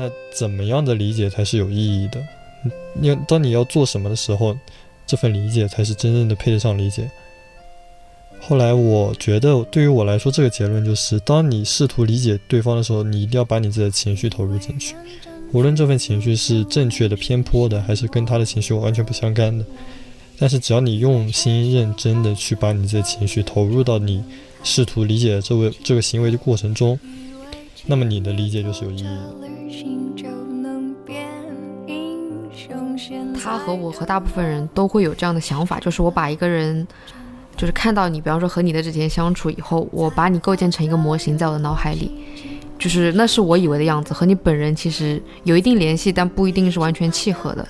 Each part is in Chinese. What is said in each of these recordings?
那怎么样的理解才是有意义的？你当你要做什么的时候，这份理解才是真正的配得上理解。后来我觉得，对于我来说，这个结论就是：当你试图理解对方的时候，你一定要把你自己的情绪投入进去，无论这份情绪是正确的、偏颇的，还是跟他的情绪完全不相干的。但是只要你用心、认真的去把你自己的情绪投入到你试图理解这位这个行为的过程中，那么你的理解就是有意义的。他和我和大部分人都会有这样的想法，就是我把一个人。就是看到你，比方说和你的之间相处以后，我把你构建成一个模型，在我的脑海里，就是那是我以为的样子，和你本人其实有一定联系，但不一定是完全契合的。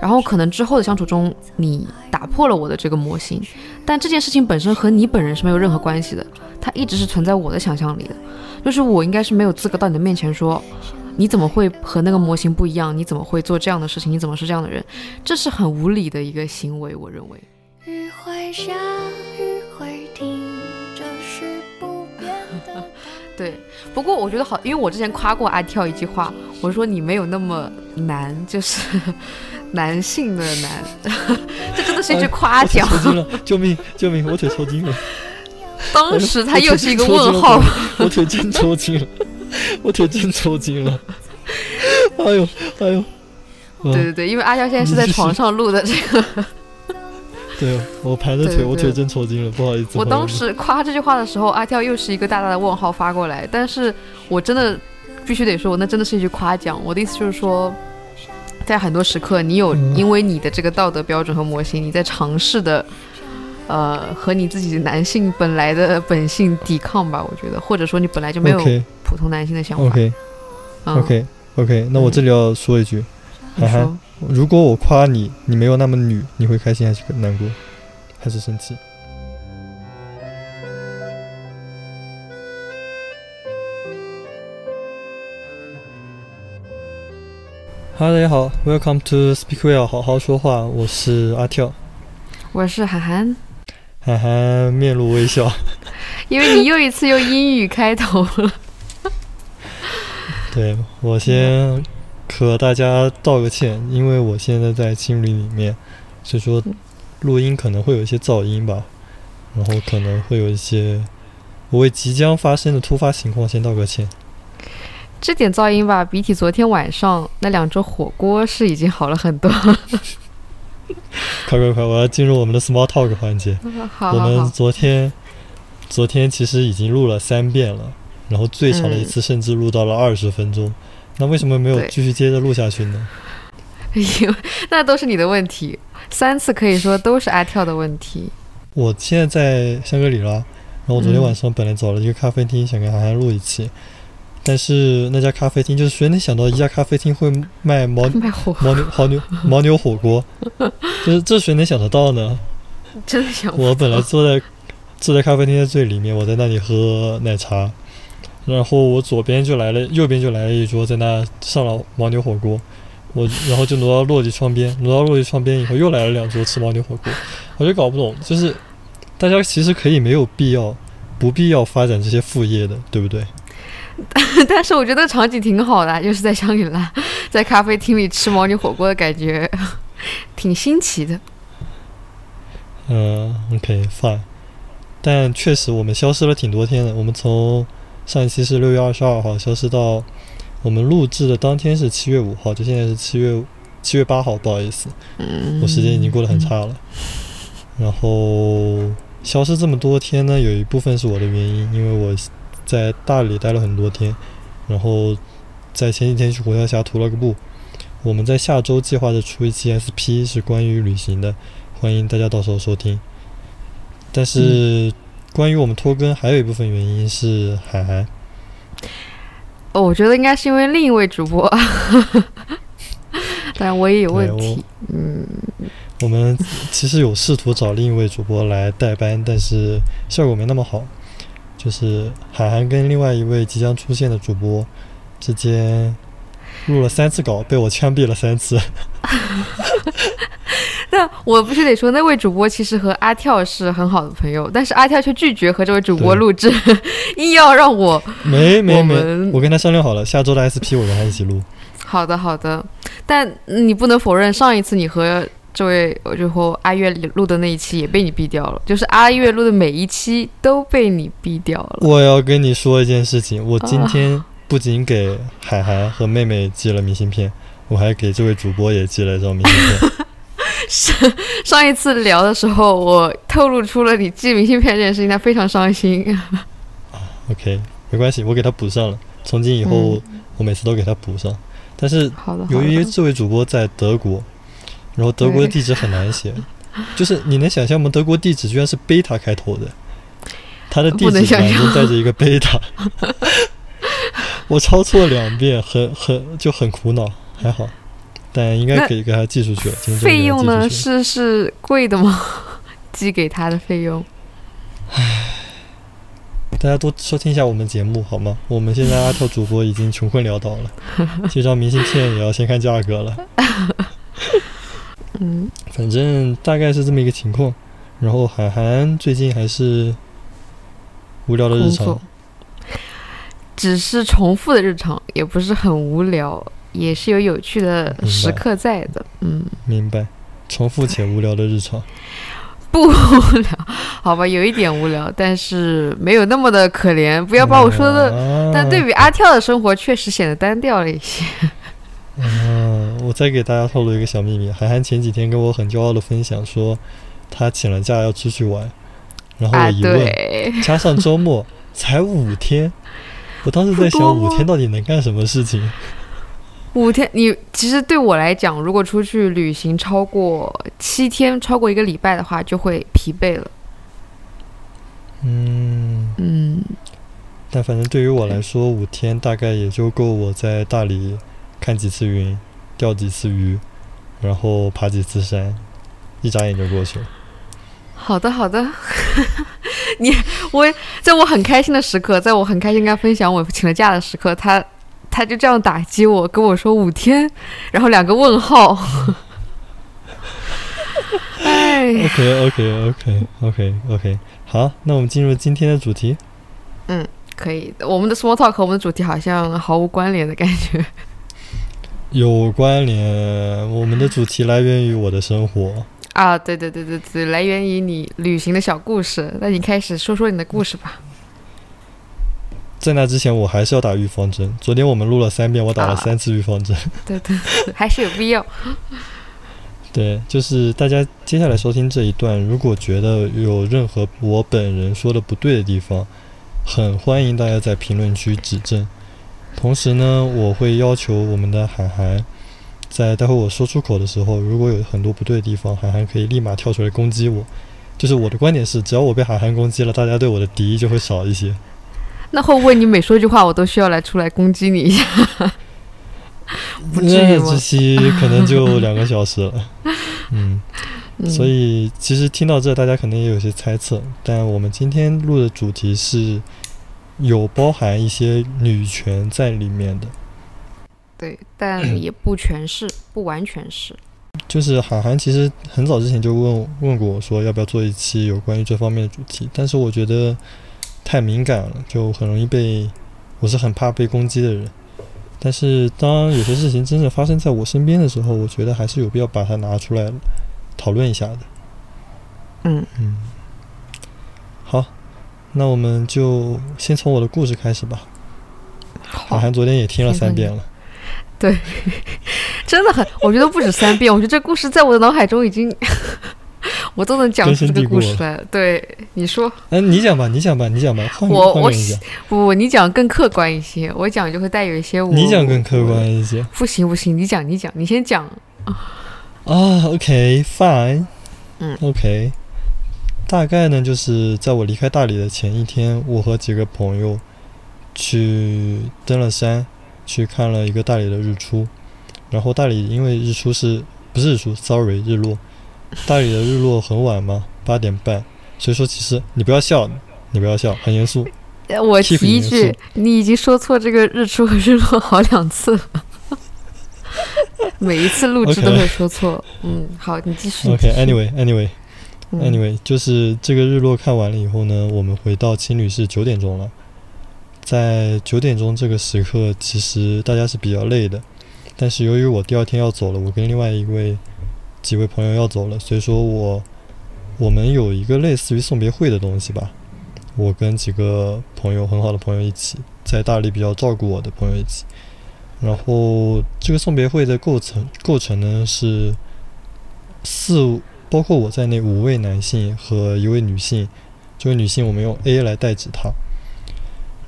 然后可能之后的相处中，你打破了我的这个模型，但这件事情本身和你本人是没有任何关系的，它一直是存在我的想象里的。就是我应该是没有资格到你的面前说，你怎么会和那个模型不一样？你怎么会做这样的事情？你怎么是这样的人？这是很无理的一个行为，我认为。雨会下，雨会停，这是不变的。对，不过我觉得好，因为我之前夸过阿跳一句话，我说你没有那么难，就是男性的难，这真的是一句夸奖。抽筋了，救命救命，我腿抽筋了。当时他又是一个问号，我腿真抽筋了，我腿真抽筋了。哎呦哎呦，对对对，因为阿娇现在是在床上录的这个。对，我盘着腿，我腿真抽筋了，不好意思。我当时夸这句话的时候，阿跳又是一个大大的问号发过来，但是我真的必须得说，那真的是一句夸奖。我的意思就是说，在很多时刻，你有因为你的这个道德标准和模型，你在尝试的，呃，和你自己男性本来的本性抵抗吧。我觉得，或者说你本来就没有普通男性的想法。OK，OK，OK。那我这里要说一句，你说。如果我夸你，你没有那么女，你会开心还是难过，还是生气？Hello，大家好，Welcome to Speak Well，好好说话，我是阿跳，我是涵涵，涵涵面露微笑，因为你又一次用英语开头了，对我先。和大家道个歉，因为我现在在青旅里面，所以说录音可能会有一些噪音吧，然后可能会有一些我为即将发生的突发情况先道个歉。这点噪音吧，比起昨天晚上那两桌火锅是已经好了很多。快快快，我要进入我们的 small talk 环节。好，我们昨天昨天其实已经录了三遍了，然后最长的一次甚至录到了二十分钟。那为什么没有继续接着录下去呢？因为 那都是你的问题，三次可以说都是阿跳的问题。我现在在香格里拉，然后我昨天晚上本来找了一个咖啡厅，想跟涵涵录一期，但是那家咖啡厅就是谁能想到一家咖啡厅会卖牦牦牛牦牛牦牛火锅？就是这谁能想得到呢？真的想。我本来坐在坐在咖啡厅的最里面，我在那里喝奶茶。然后我左边就来了，右边就来了一桌，在那上了牦牛火锅，我然后就挪到落地窗边，挪到落地窗边以后又来了两桌吃牦牛火锅，我就搞不懂，就是大家其实可以没有必要，不必要发展这些副业的，对不对？但是我觉得场景挺好的，就是在香格里拉，在咖啡厅里吃毛牛火锅的感觉，挺新奇的。嗯，OK，fine，但确实我们消失了挺多天的，我们从。上一期是六月二十二号，消失到我们录制的当天是七月五号，就现在是七月七月八号，不好意思，我时间已经过得很差了。然后消失这么多天呢，有一部分是我的原因，因为我在大理待了很多天，然后在前几天去虎跳峡涂了个布。我们在下周计划着出一期 SP，是关于旅行的，欢迎大家到时候收听。但是。关于我们拖更，还有一部分原因是海涵。哦，我觉得应该是因为另一位主播，但我也有问题。嗯，我们其实有试图找另一位主播来代班，但是效果没那么好。就是海涵跟另外一位即将出现的主播之间录了三次稿，被我枪毙了三次。那我必须得说，那位主播其实和阿跳是很好的朋友，但是阿跳却拒绝和这位主播录制，硬要让我没没没，我跟他商量好了，下周的 SP 我跟他一起录。好的好的，但你不能否认，上一次你和这位最后阿月录的那一期也被你毙掉了，就是阿月录的每一期都被你毙掉了。我要跟你说一件事情，我今天不仅给海涵和妹妹寄了明信片，我还给这位主播也寄了一张明信片。上上一次聊的时候，我透露出了你寄明信片这件事情，他非常伤心。OK，没关系，我给他补上了。从今以后，我每次都给他补上。但是由于这位主播在德国，然后德国的地址很难写，就是你能想象吗？德国地址居然是贝塔开头的，他的地址旁想象边带着一个贝塔，我抄错两遍，很很就很苦恼，还好，但应该可以给他寄出去了。费用呢？是是贵的吗？寄给他的费用？唉大家多收听一下我们节目好吗？我们现在阿跳主播已经穷困潦倒了，这张明信片也要先看价格了。嗯，反正大概是这么一个情况。然后海涵最近还是无聊的日常，只是重复的日常，也不是很无聊，也是有有趣的时刻在的。嗯，明白？重复且无聊的日常。不无聊，好吧，有一点无聊，但是没有那么的可怜。不要把我说的，啊、但对比阿跳的生活，确实显得单调了一些。嗯，我再给大家透露一个小秘密，海涵前几天跟我很骄傲的分享说，他请了假要出去玩，然后我啊，一问，对，加上周末才五天，我当时在想五天到底能干什么事情？五天，你其实对我来讲，如果出去旅行超过七天，超过一个礼拜的话，就会疲惫了。嗯，嗯，但反正对于我来说，五天大概也就够我在大理看几次云，钓几次鱼，然后爬几次山，一眨眼就过去了。好的，好的。你我在我很开心的时刻，在我很开心跟他分享我请了假的时刻，他他就这样打击我，跟我说五天，然后两个问号。哎，OK OK OK OK OK，好，那我们进入今天的主题。嗯可以。我们的 small talk 和我们的主题好像毫无关联的感觉。有关联，我们的主题来源于我的生活。啊，对对对对对，来源于你旅行的小故事。那你开始说说你的故事吧。在那之前，我还是要打预防针。昨天我们录了三遍，我打了啊三次预防针。对对对，还是有必要。对，就是大家接下来收听这一段，如果觉得有任何我本人说的不对的地方，很欢迎大家在评论区指正。同时呢，我会要求我们的涵涵，在待会我说出口的时候，如果有很多不对的地方，涵涵可以立马跳出来攻击我。就是我的观点是，只要我被涵涵攻击了，大家对我的敌意就会少一些。那会不会你每说一句话，我都需要来出来攻击你一下？这期可能就两个小时了。嗯。嗯、所以其实听到这，大家可能也有些猜测，但我们今天录的主题是有包含一些女权在里面的。对，但也不全是，不完全是。就是韩寒其实很早之前就问问过我说要不要做一期有关于这方面的主题，但是我觉得太敏感了，就很容易被，我是很怕被攻击的人。但是当有些事情真正发生在我身边的时候，我觉得还是有必要把它拿出来讨论一下的。嗯嗯，好，那我们就先从我的故事开始吧。韩好，像昨天也听了三遍了，对真的很，我觉得不止三遍，我觉得这故事在我的脑海中已经，我都能讲出这个故事来了。对，你说，嗯、你讲吧，你讲吧，你讲吧，换我我不不，你讲更客观一些，我讲就会带有一些我。你讲更客观。一些不行不行，你讲你讲，你先讲。啊。OK，fine，嗯，OK。大概呢，就是在我离开大理的前一天，我和几个朋友去登了山，去看了一个大理的日出。然后大理因为日出是不是日出？Sorry，日落。大理的日落很晚嘛，八点半。所以说，其实你不要笑，你不要笑，很严肃。呃我提一句，你已经说错这个日出和日落好两次了，每一次录制 OK 都会说错。嗯，好，你继续。你继续 OK，Anyway，Anyway，Anyway，、嗯 Anyway，就是这个日落看完了以后呢，我们回到青旅是九点钟了。在九点钟这个时刻，其实大家是比较累的，但是由于我第二天要走了，我跟另外一位几位朋友要走了，所以说我我们有一个类似于送别会的东西吧。我跟几个朋友很好的朋友一起，在大理比较照顾我的朋友一起。然后这个送别会的构成构成呢是四，包括我在内五位男性和一位女性。这位女性我们用 A 来代指她。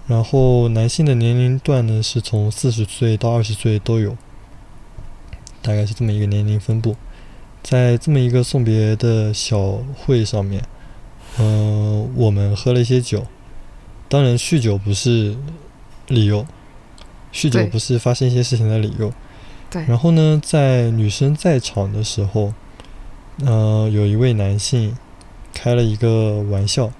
然后男性的年龄段呢是从四十岁到二十岁都有，大概是这么一个年龄分布。在这么一个送别的小会上面。嗯，我们喝了一些酒，当然酗酒不是理由，酗酒不是发生一些事情的理由。对。然后呢，在女生在场的时候，呃，有一位男性开了一个玩笑，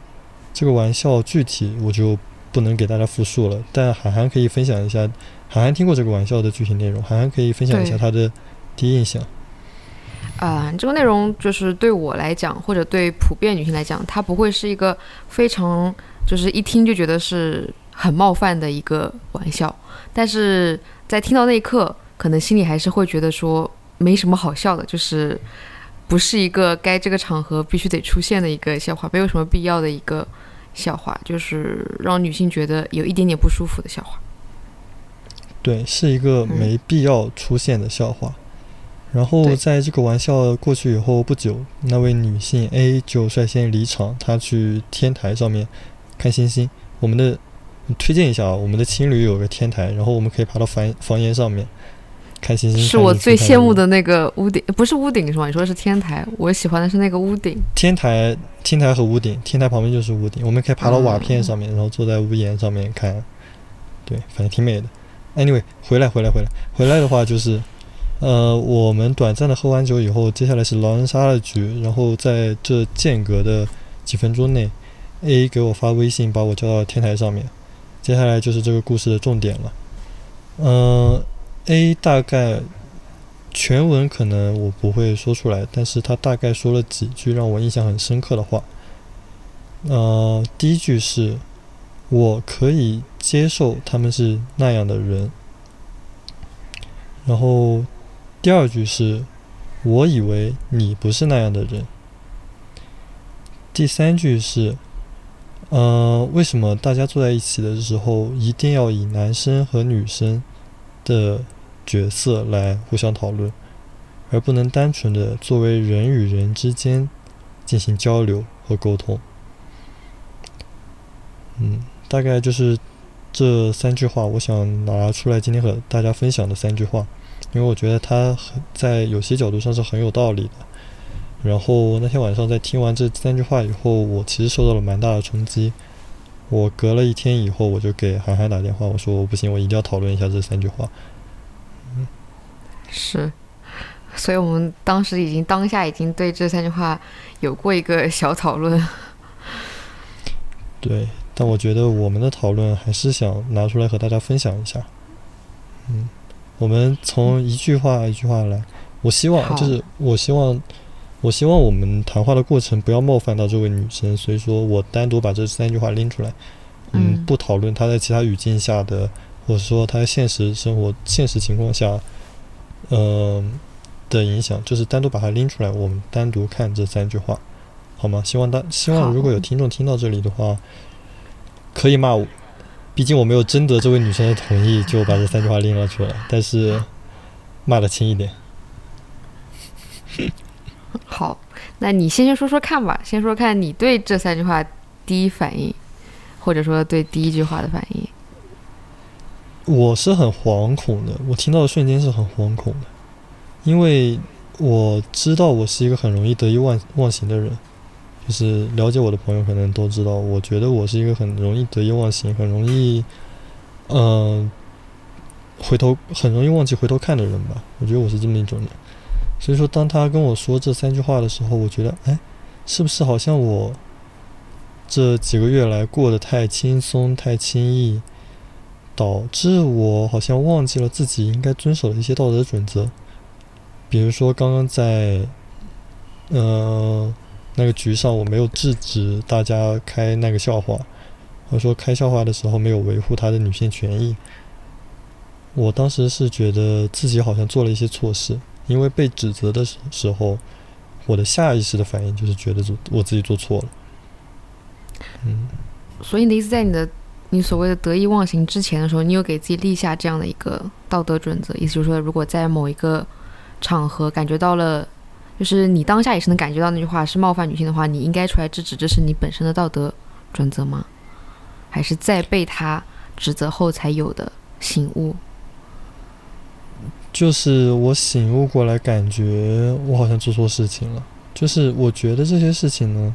这个玩笑具体我就不能给大家复述了，但涵涵可以分享一下，涵涵听过这个玩笑的具体内容，涵涵可以分享一下他的第一印象。啊，这个内容就是对我来讲，或者对普遍女性来讲，它不会是一个非常就是一听就觉得是很冒犯的一个玩笑，但是在听到那一刻，可能心里还是会觉得说没什么好笑的，就是不是一个该这个场合必须得出现的一个笑话，没有什么必要的一个笑话，就是让女性觉得有一点点不舒服的笑话。对，是一个没必要出现的笑话。然后在这个玩笑过去以后不久，那位女性 A 就率先离场，她去天台上面看星星。我们的推荐一下啊，我们的青旅有个天台，然后我们可以爬到房房檐上面看星星。是我最羡慕的那个屋顶，不是屋顶是吗？你说的是天台，我喜欢的是那个屋顶。天台、天台和屋顶，天台旁边就是屋顶，我们可以爬到瓦片上面，然后坐在屋檐上面看。对，反正挺美的。Anyway，回来，回来，回来，回来的话就是。呃，我们短暂的喝完酒以后，接下来是狼人杀的局。然后在这间隔的几分钟内，A 给我发微信把我叫到天台上面。接下来就是这个故事的重点了。嗯，A 大概全文可能我不会说出来，但是他大概说了几句让我印象很深刻的话。呃，第一句是我可以接受他们是那样的人，然后。第二句是，我以为你不是那样的人。第三句是，呃，为什么大家坐在一起的时候一定要以男生和女生的角色来互相讨论，而不能单纯的作为人与人之间进行交流和沟通？嗯，大概就是这三句话，我想拿出来今天和大家分享的三句话。因为我觉得它很在有些角度上是很有道理的。然后那天晚上在听完这三句话以后，我其实受到了蛮大的冲击。我隔了一天以后，我就给涵涵打电话，我说我不行，我一定要讨论一下这三句话。嗯，是，所以我们当时已经当下已经对这三句话有过一个小讨论。对，但我觉得我们的讨论还是想拿出来和大家分享一下。嗯。我们从一句话一句话来，我希望就是我希望，我希望我们谈话的过程不要冒犯到这位女生，所以说我单独把这三句话拎出来，嗯，不讨论她在其他语境下的，或者说她在现实生活现实情况下，嗯的影响，就是单独把它拎出来，我们单独看这三句话，好吗？希望大希望如果有听众听到这里的话，可以骂我。毕竟我没有征得这位女生的同意，就把这三句话拎了出来。但是骂的轻一点。好，那你先先说说看吧，先说看你对这三句话第一反应，或者说对第一句话的反应。我是很惶恐的，我听到的瞬间是很惶恐的，因为我知道我是一个很容易得意忘忘形的人。就是了解我的朋友可能都知道，我觉得我是一个很容易得意忘形、很容易，嗯，回头很容易忘记回头看的人吧。我觉得我是这么一种人。所以说，当他跟我说这三句话的时候，我觉得，哎，是不是好像我这几个月来过得太轻松、太轻易，导致我好像忘记了自己应该遵守的一些道德准则？比如说，刚刚在，嗯。那个局上，我没有制止大家开那个笑话，或者说开笑话的时候没有维护他的女性权益。我当时是觉得自己好像做了一些错事，因为被指责的时候，我的下意识的反应就是觉得做我自己做错了。嗯，所以你的意思，在你的你所谓的得意忘形之前的时候，你有给自己立下这样的一个道德准则，意思就是说，如果在某一个场合感觉到了，就是你当下也是能感觉到那句话是冒犯女性的话，你应该出来制止，这是你本身的道德准则吗？还是在被他指责后才有的醒悟？就是我醒悟过来，感觉我好像做错事情了。就是我觉得这些事情呢，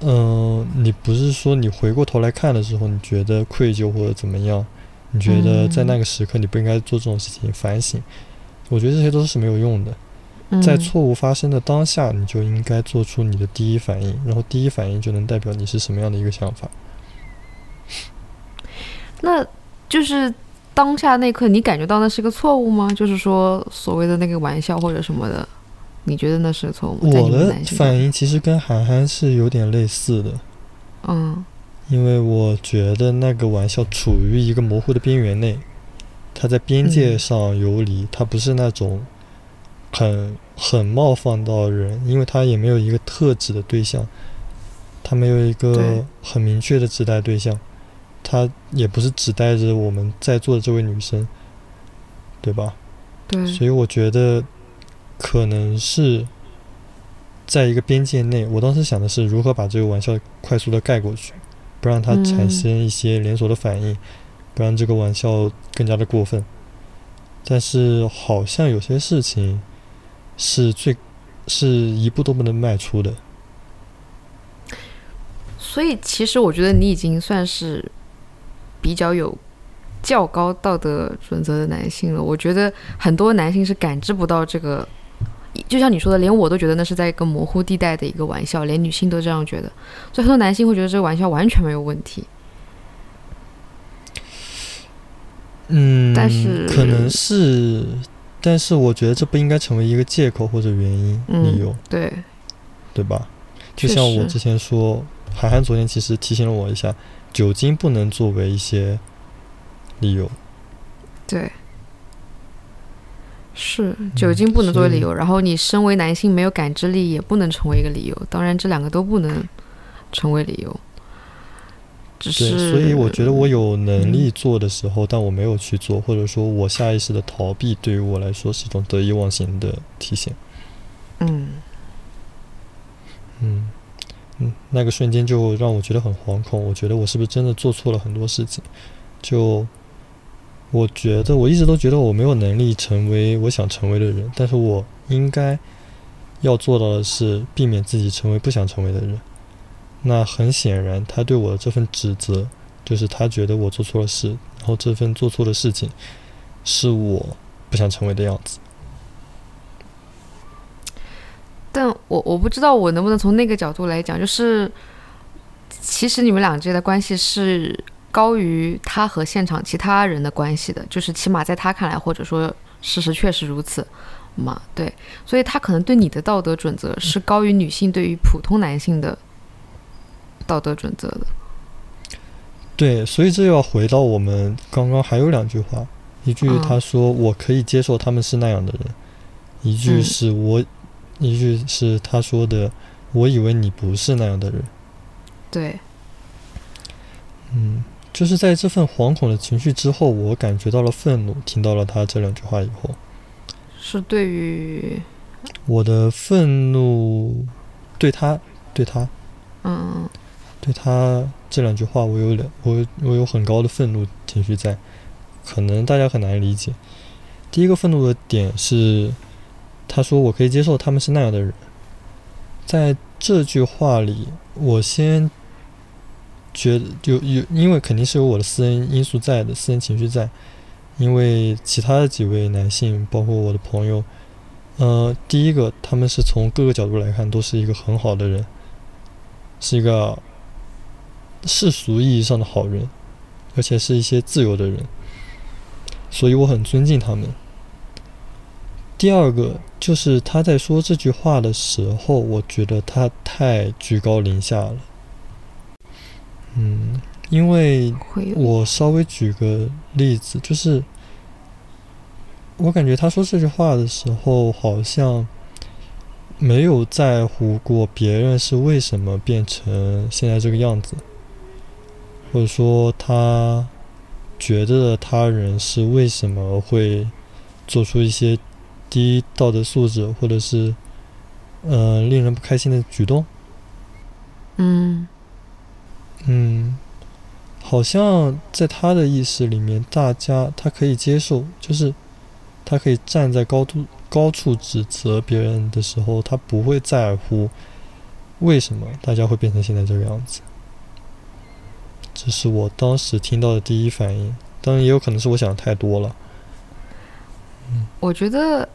嗯、你不是说你回过头来看的时候，你觉得愧疚或者怎么样，你觉得在那个时刻你不应该做这种事情，反省。我觉得这些都是没有用的。嗯，在错误发生的当下，你就应该做出你的第一反应，然后第一反应就能代表你是什么样的一个想法。那就是当下那刻，你感觉到那是个错误吗？就是说所谓的那个玩笑或者什么的，你觉得那是个错误吗？我的反应其实跟涵涵是有点类似的，嗯。因为我觉得那个玩笑处于一个模糊的边缘内，它在边界嗯上游离，它不是那种很很冒犯到人，因为它也没有一个特指的对象，它没有一个很明确的指代对象，它也不是只带着我们在座的这位女生，对吧？对，所以我觉得可能是在一个边界内，我当时想的是如何把这个玩笑快速的盖过去，不让它产嗯生一些连锁的反应，不让这个玩笑更加的过分。但是好像有些事情是最是一步都不能迈出的。所以其实我觉得你已经算是比较有较高道德准则的男性了。我觉得很多男性是感知不到这个，就像你说的，连我都觉得那是在一个模糊地带的一个玩笑，连女性都这样觉得，所以很多男性会觉得这个玩笑完全没有问题。嗯，但是可能是，但是我觉得这不应该成为一个借口或者原因、嗯理由。对，对吧？就像我之前说，韩寒昨天其实提醒了我一下，酒精不能作为一些理由。对，是酒精不能作为理由，然后你身为男性没有感知力也不能成为一个理由。当然，这两个都不能成为理由。只，是，所以我觉得我有能力做的时候，但我没有去做，或者说我下意识的逃避，对于我来说是一种得意忘形的体现。嗯，嗯嗯，那个瞬间就让我觉得很惶恐，我觉得我是不是真的做错了很多事情？就我觉得我一直都觉得我没有能力成为我想成为的人，但是我应该要做到的是避免自己成为不想成为的人。那很显然，他对我的这份指责，就是他觉得我做错了事，然后这份做错的事情是我不想成为的样子。但我我不知道我能不能从那个角度来讲，就是其实你们俩之间的关系是高于他和现场其他人的关系的，就是起码在他看来，或者说事实确实如此嘛，对，所以他可能对你的道德准则是高于女性对于普通男性的道德准则的。对，所以这要回到我们刚刚还有两句话，一句嗯。他说我可以接受他们是那样的人，一句嗯。是我，一句是他说的我以为你不是那样的人。对，嗯，就是在这份惶恐的情绪之后，我感觉到了愤怒。听到了他这两句话以后，是对于我的愤怒对他，对他，嗯对他这两句话，我有两，我有我有很高的愤怒情绪在，可能大家很难理解。第一个愤怒的点是，他说我可以接受他们是那样的人，在这句话里，我先觉得有有，因为肯定是有我的私人因素在的，私人情绪在，因为其他的几位男性，包括我的朋友，呃，第一个他们是从各个角度来看都是一个很好的人，是一个世俗意义上的好人，而且是一些自由的人，所以我很尊敬他们。第二个就是他在说这句话的时候，我觉得他太居高临下了。嗯，因为我稍微举个例子，就是我感觉他说这句话的时候，好像没有在乎过别人是为什么变成现在这个样子，或者说他觉得他人是为什么会做出一些低道德素质或者是嗯、呃令人不开心的举动。嗯嗯，好像在他的意识里面，大家他可以接受，就是他可以站在高度高处指责别人的时候，他不会在乎为什么大家会变成现在这个样子。这是我当时听到的第一反应，当然也有可能是我想的太多了。我觉得，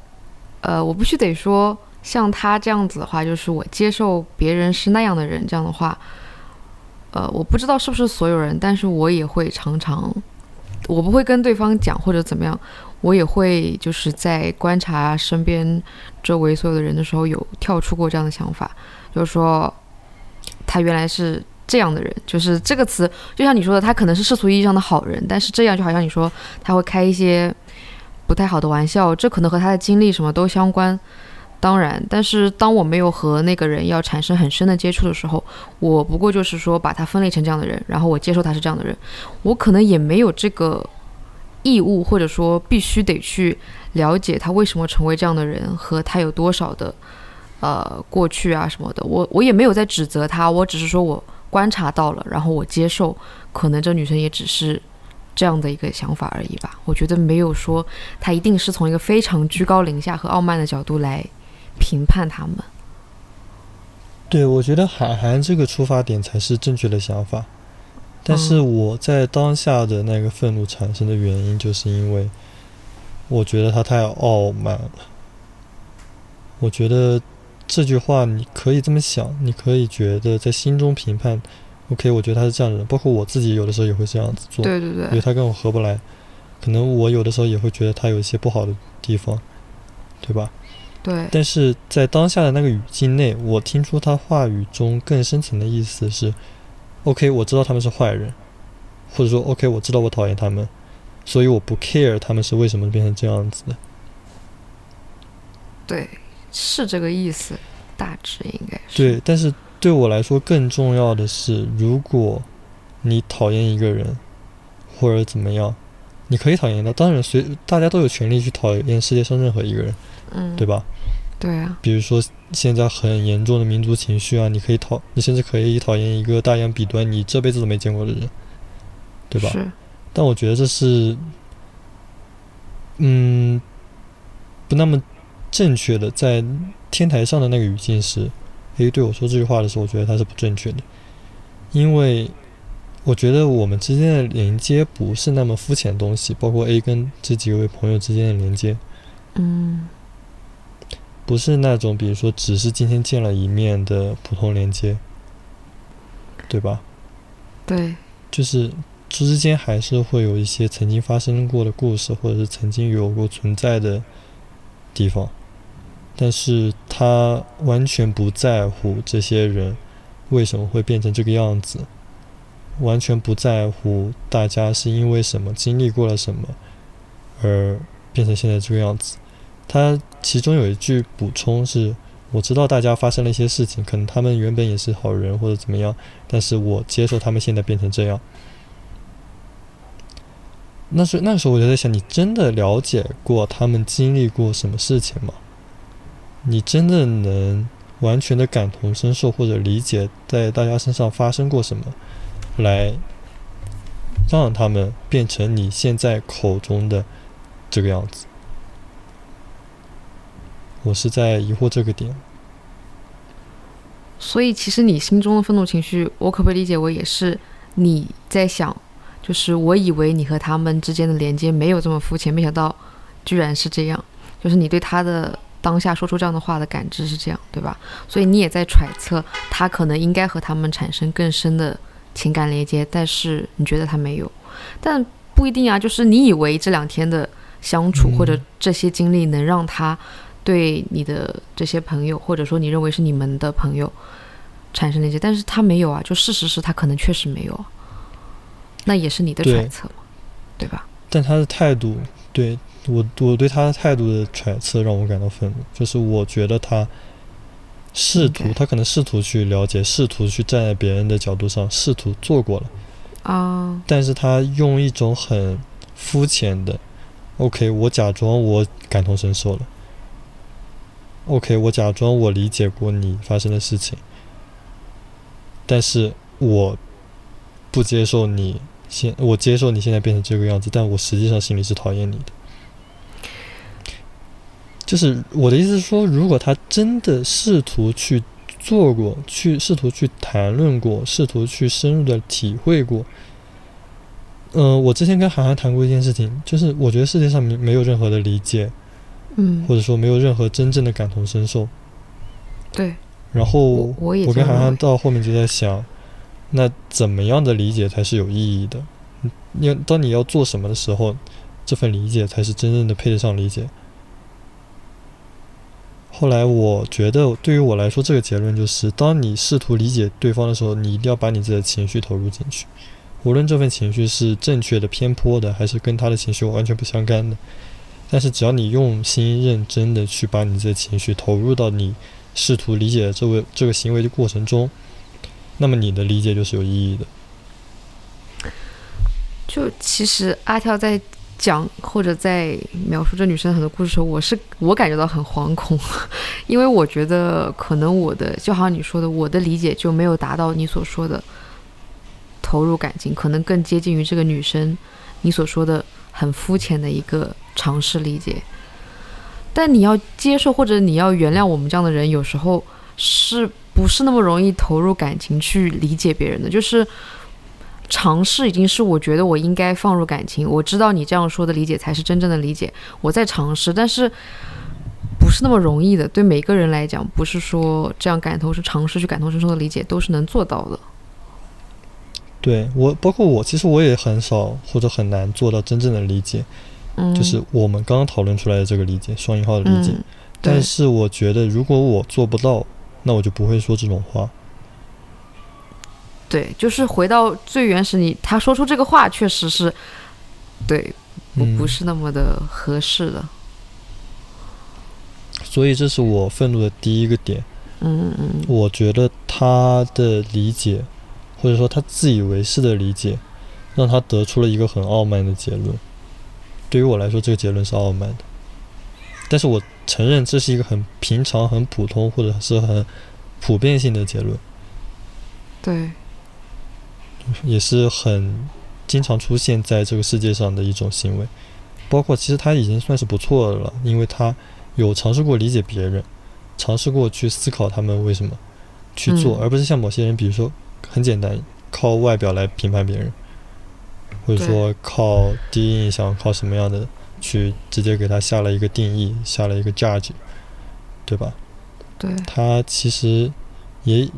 呃，我必须得说，像他这样子的话，就是我接受别人是那样的人，这样的话，呃，我不知道是不是所有人，但是我也会常常，我不会跟对方讲或者怎么样，我也会就是在观察身边周围所有的人的时候，有跳出过这样的想法，就是说，他原来是。这样的人，就是这个词，就像你说的，他可能是世俗意义上的好人，但是这样就好像你说他会开一些不太好的玩笑，这可能和他的经历什么都相关。当然，但是当我没有和那个人要产生很深的接触的时候，我不过就是说把他分类成这样的人，然后我接受他是这样的人，我可能也没有这个义务或者说必须得去了解他为什么成为这样的人和他有多少的呃过去啊什么的。我我也没有在指责他，我只是说我观察到了，然后我接受，可能这女生也只是。这样的一个想法而已吧，我觉得没有说他一定是从一个非常居高临下和傲慢的角度来评判他们。对，我觉得韩寒这个出发点才是正确的想法，但是我在当下的那个愤怒产生的原因，就是因为我觉得他太傲慢了。我觉得这句话你可以这么想，你可以觉得在心中评判。OK，我觉得他是这样的人，包括我自己有的时候也会这样子做。对对对，因为他跟我合不来，可能我有的时候也会觉得他有一些不好的地方，对吧？对。但是在当下的那个语境内，我听出他话语中更深层的意思是：OK，我知道他们是坏人，或者说 OK，我知道我讨厌他们，所以我不 care 他们是为什么变成这样子的。对，是这个意思，大致应该是。对，但是。对我来说，更重要的是，如果你讨厌一个人，或者怎么样，你可以讨厌他。当然，随大家都有权利去讨厌世界上任何一个人，嗯，对吧？对啊。比如说，现在很严重的民族情绪啊，你可以讨，你甚至可以讨厌一个大洋彼端你这辈子都没见过的人，对吧？是。但我觉得这是，嗯，不那么正确的。在天台上的那个语境是。A 对我说这句话的时候，我觉得他是不正确的，因为我觉得我们之间的连接不是那么肤浅的东西，包括 A 跟这几位朋友之间的连接，嗯，不是那种比如说只是今天见了一面的普通连接，对吧？对，就是之间还是会有一些曾经发生过的故事，或者是曾经有过存在的地方。但是他完全不在乎这些人为什么会变成这个样子，完全不在乎大家是因为什么经历过了什么而变成现在这个样子。他其中有一句补充是：“我知道大家发生了一些事情，可能他们原本也是好人或者怎么样，但是我接受他们现在变成这样。”那是那时候我就在想，你真的了解过他们经历过什么事情吗？你真的能完全的感同身受或者理解在大家身上发生过什么，来让他们变成你现在口中的这个样子？我是在疑惑这个点。所以，其实你心中的愤怒情绪，我可不可以理解为也是你在想，就是我以为你和他们之间的连接没有这么肤浅，没想到居然是这样，就是你对他的。当下说出这样的话的感知是这样，对吧？所以你也在揣测他可能应该和他们产生更深的情感连接，但是你觉得他没有，但不一定啊。就是你以为这两天的相处或者这些经历能让他对你的这些朋友，或者说你认为是你们的朋友产生连接，但是他没有啊。就事实是他可能确实没有，那也是你的揣测嘛，对吧？但他的态度对我我对他的态度的揣测让我感到愤怒，就是我觉得他试图他可能试图去了解，试图去站在别人的角度上，试图做过了，啊，但是他用一种很肤浅的，OK，我假装我感同身受了，OK，我假装我理解过你发生的事情，但是我不接受你现，我接受你现在变成这个样子，但我实际上心里是讨厌你的。就是我的意思是说，如果他真的试图去做过，去试图去谈论过，试图去深入的体会过，嗯、我之前跟韩寒谈过一件事情，就是我觉得世界上没没有任何的理解，嗯或，者说没有任何真正的感同身受。对，然后我跟韩寒这样认为到后面就在想，那怎么样的理解才是有意义的？你要当你要做什么的时候，这份理解才是真正的配得上理解。后来我觉得，对于我来说，这个结论就是：当你试图理解对方的时候，你一定要把你自己的情绪投入进去，无论这份情绪是正确的、偏颇的，还是跟他的情绪完全不相干的。但是只要你用心认真的去把你自己的情绪投入到你试图理解这位这个行为的过程中，那么你的理解就是有意义的。就其实阿跳在讲或者在描述这女生很多故事的时候，我是我感觉到很惶恐，因为我觉得可能我的就好像你说的，我的理解就没有达到你所说的投入感情，可能更接近于这个女生你所说的很肤浅的一个尝试理解。但你要接受或者你要原谅我们这样的人，有时候是不是那么容易投入感情去理解别人的？就是尝试已经是我觉得我应该放入感情，我知道你这样说的理解才是真正的理解，我在尝试，但是不是那么容易的。对每个人来讲，不是说这样感同是尝试去感同身受的理解都是能做到的。对我，包括我，其实我也很少或者很难做到真正的理解，嗯，就是我们刚刚讨论出来的这个理解，双引号的理解。嗯，但是我觉得，如果我做不到，那我就不会说这种话。对，就是回到最原始你，他说出这个话确实是，对，不嗯不是那么的合适的。所以这是我愤怒的第一个点。嗯嗯嗯我觉得他的理解，或者说他自以为是的理解，让他得出了一个很傲慢的结论。对于我来说，这个结论是傲慢的。但是我承认这是一个很平常、很普通，或者是很普遍性的结论，对，也是很经常出现在这个世界上的一种行为。包括其实他已经算是不错的了，因为他有尝试过理解别人，尝试过去思考他们为什么去做，嗯。而不是像某些人，比如说很简单靠外表来评判别人，或者说靠第一印象，靠什么样的去直接给他下了一个定义，下了一个 judge，对吧？对，他其实也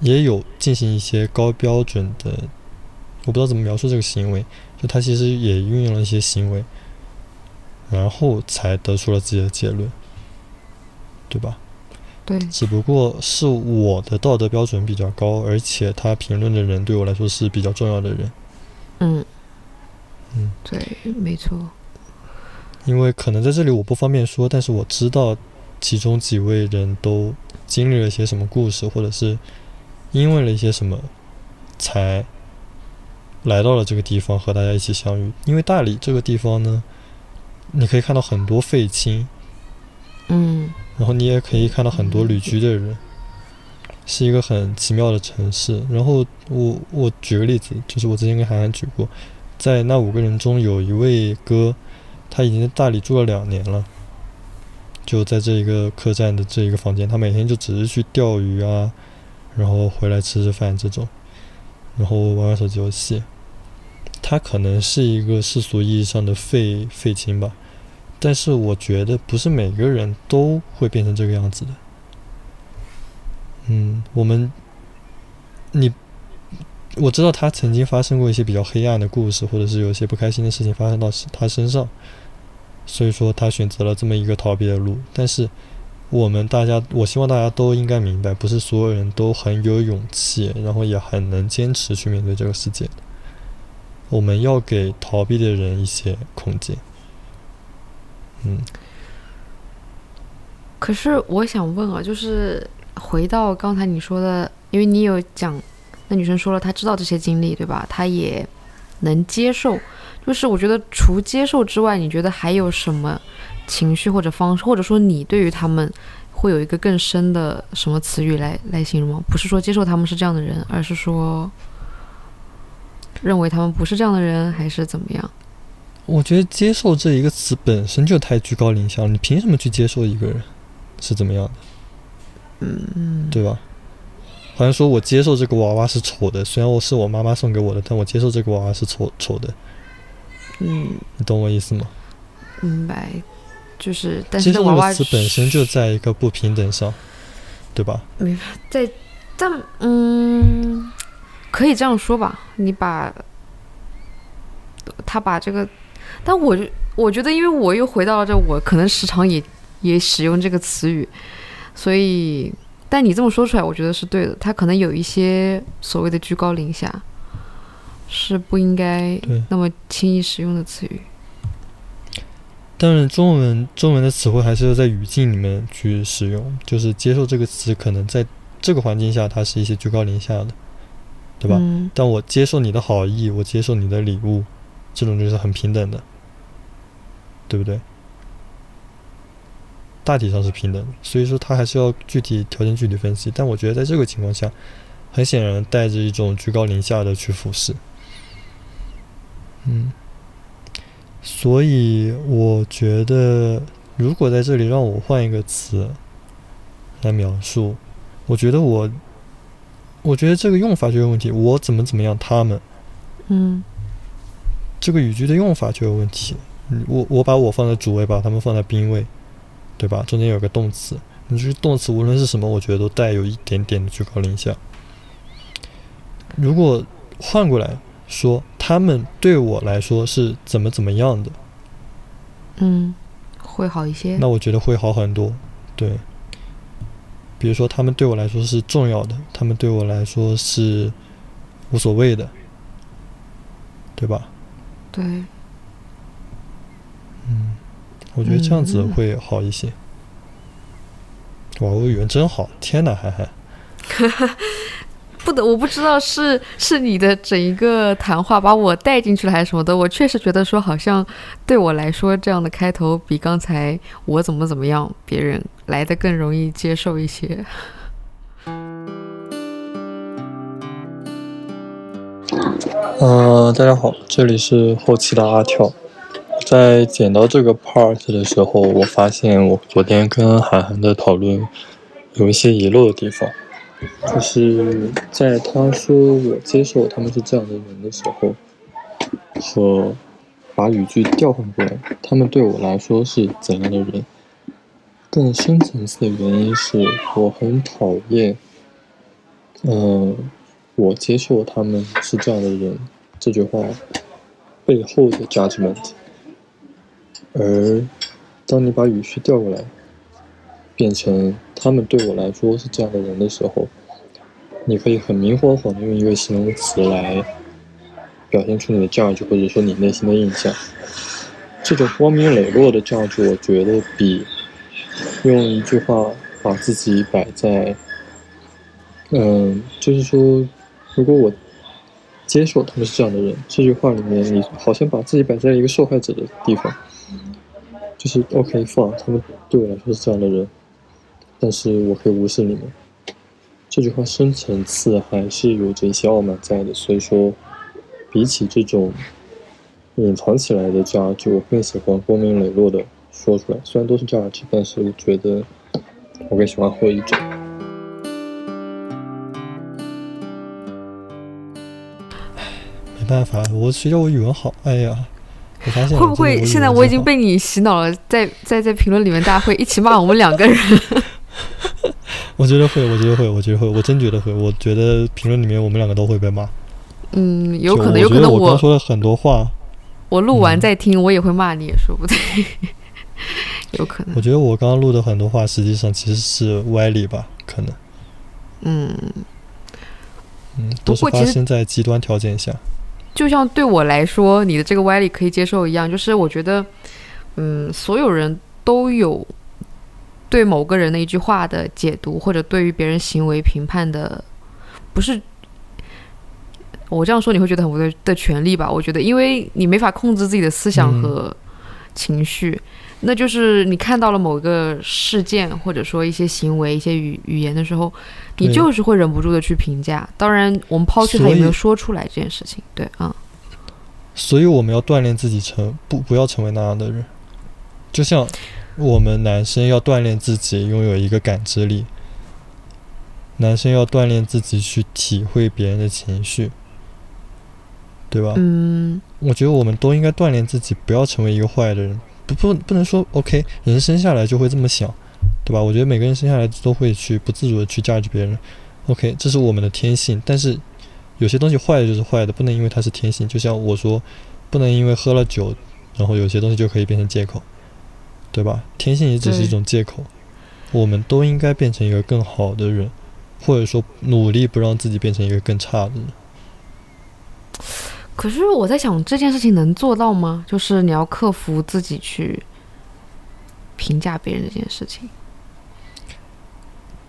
也有进行一些高标准的，我不知道怎么描述这个行为，就他其实也运用了一些行为，然后才得出了自己的结论，对吧？对，只不过是我的道德标准比较高，而且他评论的人对我来说是比较重要的人，嗯嗯，对，没错。因为可能在这里我不方便说，但是我知道其中几位人都经历了一些什么故事，或者是因为了一些什么，才来到了这个地方和大家一起相遇。因为大理这个地方呢，你可以看到很多废青，嗯然后你也可以看到很多旅居的人，是一个很奇妙的城市。然后我我举个例子，就是我之前跟涵涵举过，在那五个人中有一位哥，他已经在大理住了两年了，就在这一个客栈的这一个房间，他每天就只是去钓鱼啊，然后回来吃吃饭这种，然后玩玩手机游戏。他可能是一个世俗意义上的废废青吧，但是我觉得不是每个人都会变成这个样子的。嗯，我们，你，我知道他曾经发生过一些比较黑暗的故事，或者是有一些不开心的事情发生到他身上，所以说他选择了这么一个逃避的路。但是我们大家，我希望大家都应该明白，不是所有人都很有勇气，然后也很能坚持去面对这个世界。我们要给逃避的人一些空间。嗯，可是我想问啊，就是回到刚才你说的，因为你有讲，那女生说了，她知道这些经历，对吧？她也能接受。就是我觉得除接受之外，你觉得还有什么情绪或者方式，或者说你对于他们会有一个更深的什么词语来来形容吗？不是说接受他们是这样的人，而是说认为他们不是这样的人，还是怎么样？我觉得“接受”这一个词本身就太居高临下了。你凭什么去接受一个人是怎么样的？嗯，对吧？好像说我接受这个娃娃是丑的，虽然我是我妈妈送给我的，但我接受这个娃娃是丑丑的。嗯，你懂我意思吗？明白。就是，但是娃娃个词本身就在一个不平等上，对吧？明白，在但嗯，可以这样说吧。你把他把这个，但我就我觉得，因为我又回到了这，我可能时常也也使用这个词语，所以，但你这么说出来，我觉得是对的。他可能有一些所谓的居高临下，是不应该对。那么轻易使用的词语。但是中文中文的词汇还是要在语境里面去使用，就是接受这个词，可能在这个环境下，它是一些居高临下的，对吧？嗯但我接受你的好意，我接受你的礼物，这种就是很平等的，对不对？大体上是平等的，所以说它还是要具体条件具体分析。但我觉得在这个情况下，很显然带着一种居高临下的去俯视。嗯，所以我觉得，如果在这里让我换一个词来描述，我觉得我，我觉得这个用法就有问题。我怎么怎么样，他们嗯这个语句的用法就有问题。嗯我我把我放在主位，把他们放在宾位，对吧？中间有个动词，你这个动词无论是什么，我觉得都带有一点点的居高临下。如果换过来说，他们对我来说是怎么怎么样的，嗯，会好一些。那我觉得会好很多。对，比如说他们对我来说是重要的，他们对我来说是无所谓的，对吧？对，嗯，我觉得这样子嗯会好一些。哇，我语文真好！天哪，涵涵，不得，我不知道是是你的整一个谈话把我带进去了还是什么的。我确实觉得说，好像对我来说，这样的开头比刚才我怎么怎么样别人来的更容易接受一些。呃，大家好，这里是后期的阿跳。在剪到这个 part 的时候，我发现我昨天跟涵涵的讨论有一些遗漏的地方，就是在他说我接受他们是这样的人的时候，和把语句调换过来，他们对我来说是怎样的人？更深层次的原因是我很讨厌，嗯、我接受他们是这样的人这句话背后的 judgment，而当你把语序调过来，变成他们对我来说是这样的人的时候，你可以很明晃晃的用一个形容词来表现出你的 judge，或者说你内心的印象。这种光明磊落的 judge，我觉得比用一句话把自己摆在，嗯，就是说，如果我接受他们是这样的人，这句话里面你好像把自己摆在了一个受害者的地方，就是 OK fine，他们对我来说是这样的人，但是我可以无视你们。这句话深层次还是有着一些傲慢在的，所以说，比起这种隐藏起来的 judge，我更喜欢光明磊落的说出来。虽然都是 judge，但是我觉得我更喜欢后一种。没办法，我谁叫我语文好？哎呀，我发现会不会现在我已经被你洗脑了？在在在评论里面，大家会一起骂我们两个人。我觉得会，我觉得会，我觉得会，我真觉得会。我觉得评论里面我们两个都会被骂。嗯，有可能，有可能我我刚说了很多话，我录完嗯再听，我也会骂你，也说不定。有可能我，觉得我刚刚录的很多话，实际上其实是歪理吧，可能，嗯，嗯，都是发生在极端条件下。就像对我来说，你的这个歪理可以接受一样，就是我觉得嗯，所有人都有对某个人的一句话的解读，或者对于别人行为评判的，不是我这样说你会觉得很不对的权利吧？我觉得，因为你没法控制自己的思想和情绪，那就是你看到了某个事件，或者说一些行为、一些语语言的时候，你就是会忍不住的去评价。当然，我们抛去他有没有说出来这件事情，对啊，所以我们要锻炼自己成不不要成为那样的人，就像我们男生要锻炼自己拥有一个感知力，男生要锻炼自己去体会别人的情绪，对吧？嗯，我觉得我们都应该锻炼自己，不要成为一个坏的人。不不不能说 OK，人生下来就会这么想，对吧？我觉得每个人生下来都会去不自主的去 judge 别人。OK，这是我们的天性，但是有些东西坏的就是坏的，不能因为它是天性。就像我说，不能因为喝了酒，然后有些东西就可以变成借口，对吧？天性也只是一种借口。我们都应该变成一个更好的人，或者说努力不让自己变成一个更差的人。可是我在想这件事情能做到吗？就是你要克服自己去评价别人这件事情。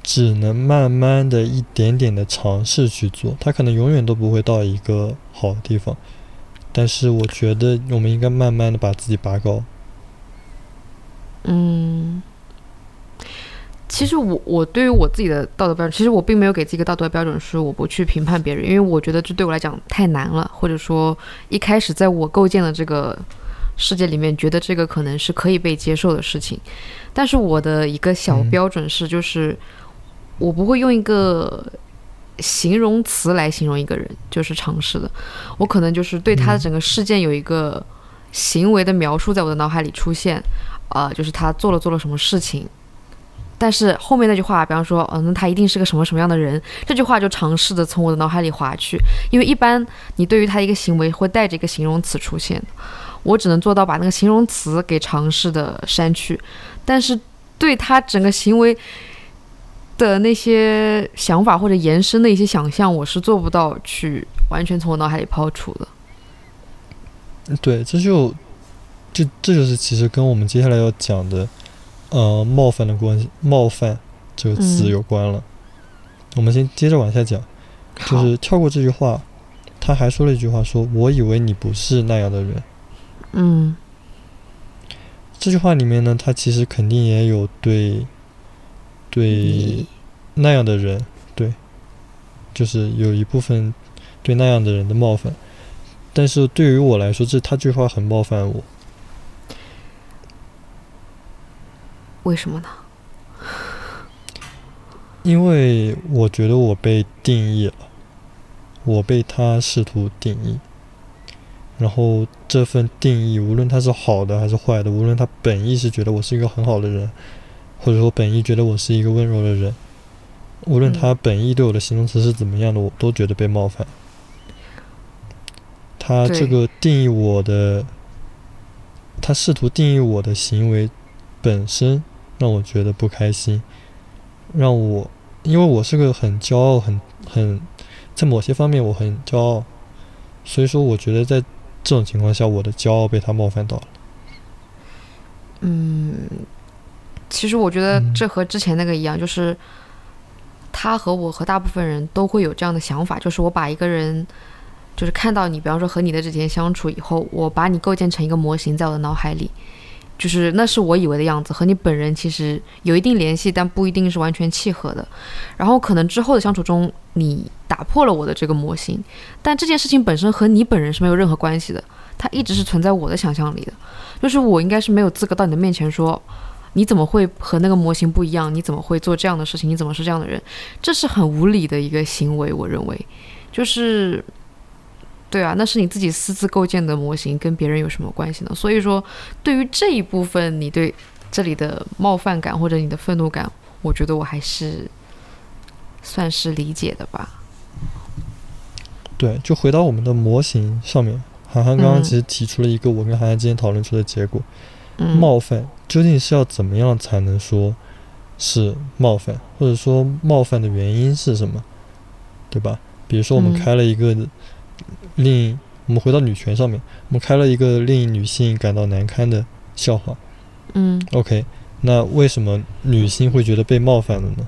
只能慢慢的一点点的尝试去做，他可能永远都不会到一个好的地方，但是我觉得我们应该慢慢的把自己拔高。嗯，其实我我对于我自己的道德标准，其实我并没有给自己一个道德标准，是我不去评判别人，因为我觉得这对我来讲太难了，或者说一开始在我构建的这个世界里面，觉得这个可能是可以被接受的事情。但是我的一个小嗯标准是，就是我不会用一个形容词来形容一个人，就是尝试的，我可能就是对他的嗯整个事件有一个行为的描述在我的脑海里出现。啊、就是他做了做了什么事情，但是后面那句话，比方说，嗯、那他一定是个什么什么样的人，这句话就尝试的从我的脑海里划去，因为一般你对于他一个行为会带着一个形容词出现，我只能做到把那个形容词给尝试的删去，但是对他整个行为的那些想法或者延伸的一些想象，我是做不到去完全从我脑海里抛除的。对，这就这这就是其实跟我们接下来要讲的，呃，冒犯的关系，冒犯这个词嗯有关了。我们先接着往下讲，就是跳过这句话，他还说了一句话说，我以为你不是那样的人。嗯这句话里面呢，他其实肯定也有对对那样的人，对，就是有一部分对那样的人的冒犯。但是对于我来说，这他这句话很冒犯我，为什么呢？因为我觉得我被定义了，我被他试图定义，然后这份定义，无论他是好的还是坏的，无论他本意是觉得我是一个很好的人，或者说本意觉得我是一个温柔的人，无论他本意对我的形容词是怎么样的，我都觉得被冒犯。他这个定义我的，他试图定义我的行为本身让我觉得不开心，让我因为我是个很骄傲、很很在某些方面我很骄傲，所以说我觉得在这种情况下，我的骄傲被他冒犯到了。嗯，其实我觉得嗯这和之前那个一样，就是他和我和大部分人都会有这样的想法，就是我把一个人，就是看到你，比方说和你的之间相处以后，我把你构建成一个模型在我的脑海里，就是那是我以为的样子，和你本人其实有一定联系，但不一定是完全契合的。然后可能之后的相处中，你打破了我的这个模型，但这件事情本身和你本人是没有任何关系的，它一直是存在我的想象里的。就是我应该是没有资格到你的面前说，你怎么会和那个模型不一样？你怎么会做这样的事情？你怎么是这样的人？这是很无理的一个行为，我认为，就是，对啊，那是你自己私自构建的模型，跟别人有什么关系呢？所以说，对于这一部分你对这里的冒犯感或者你的愤怒感，我觉得我还是算是理解的吧。对，就回到我们的模型上面，涵涵刚刚嗯其实提出了一个我跟涵涵之间讨论出的结果，嗯，冒犯究竟是要怎么样才能说是冒犯，或者说冒犯的原因是什么，对吧？比如说我们嗯开了一个令我们回到女权上面，我们开了一个令女性感到难堪的笑话。嗯 OK，那为什么女性会觉得被冒犯了呢？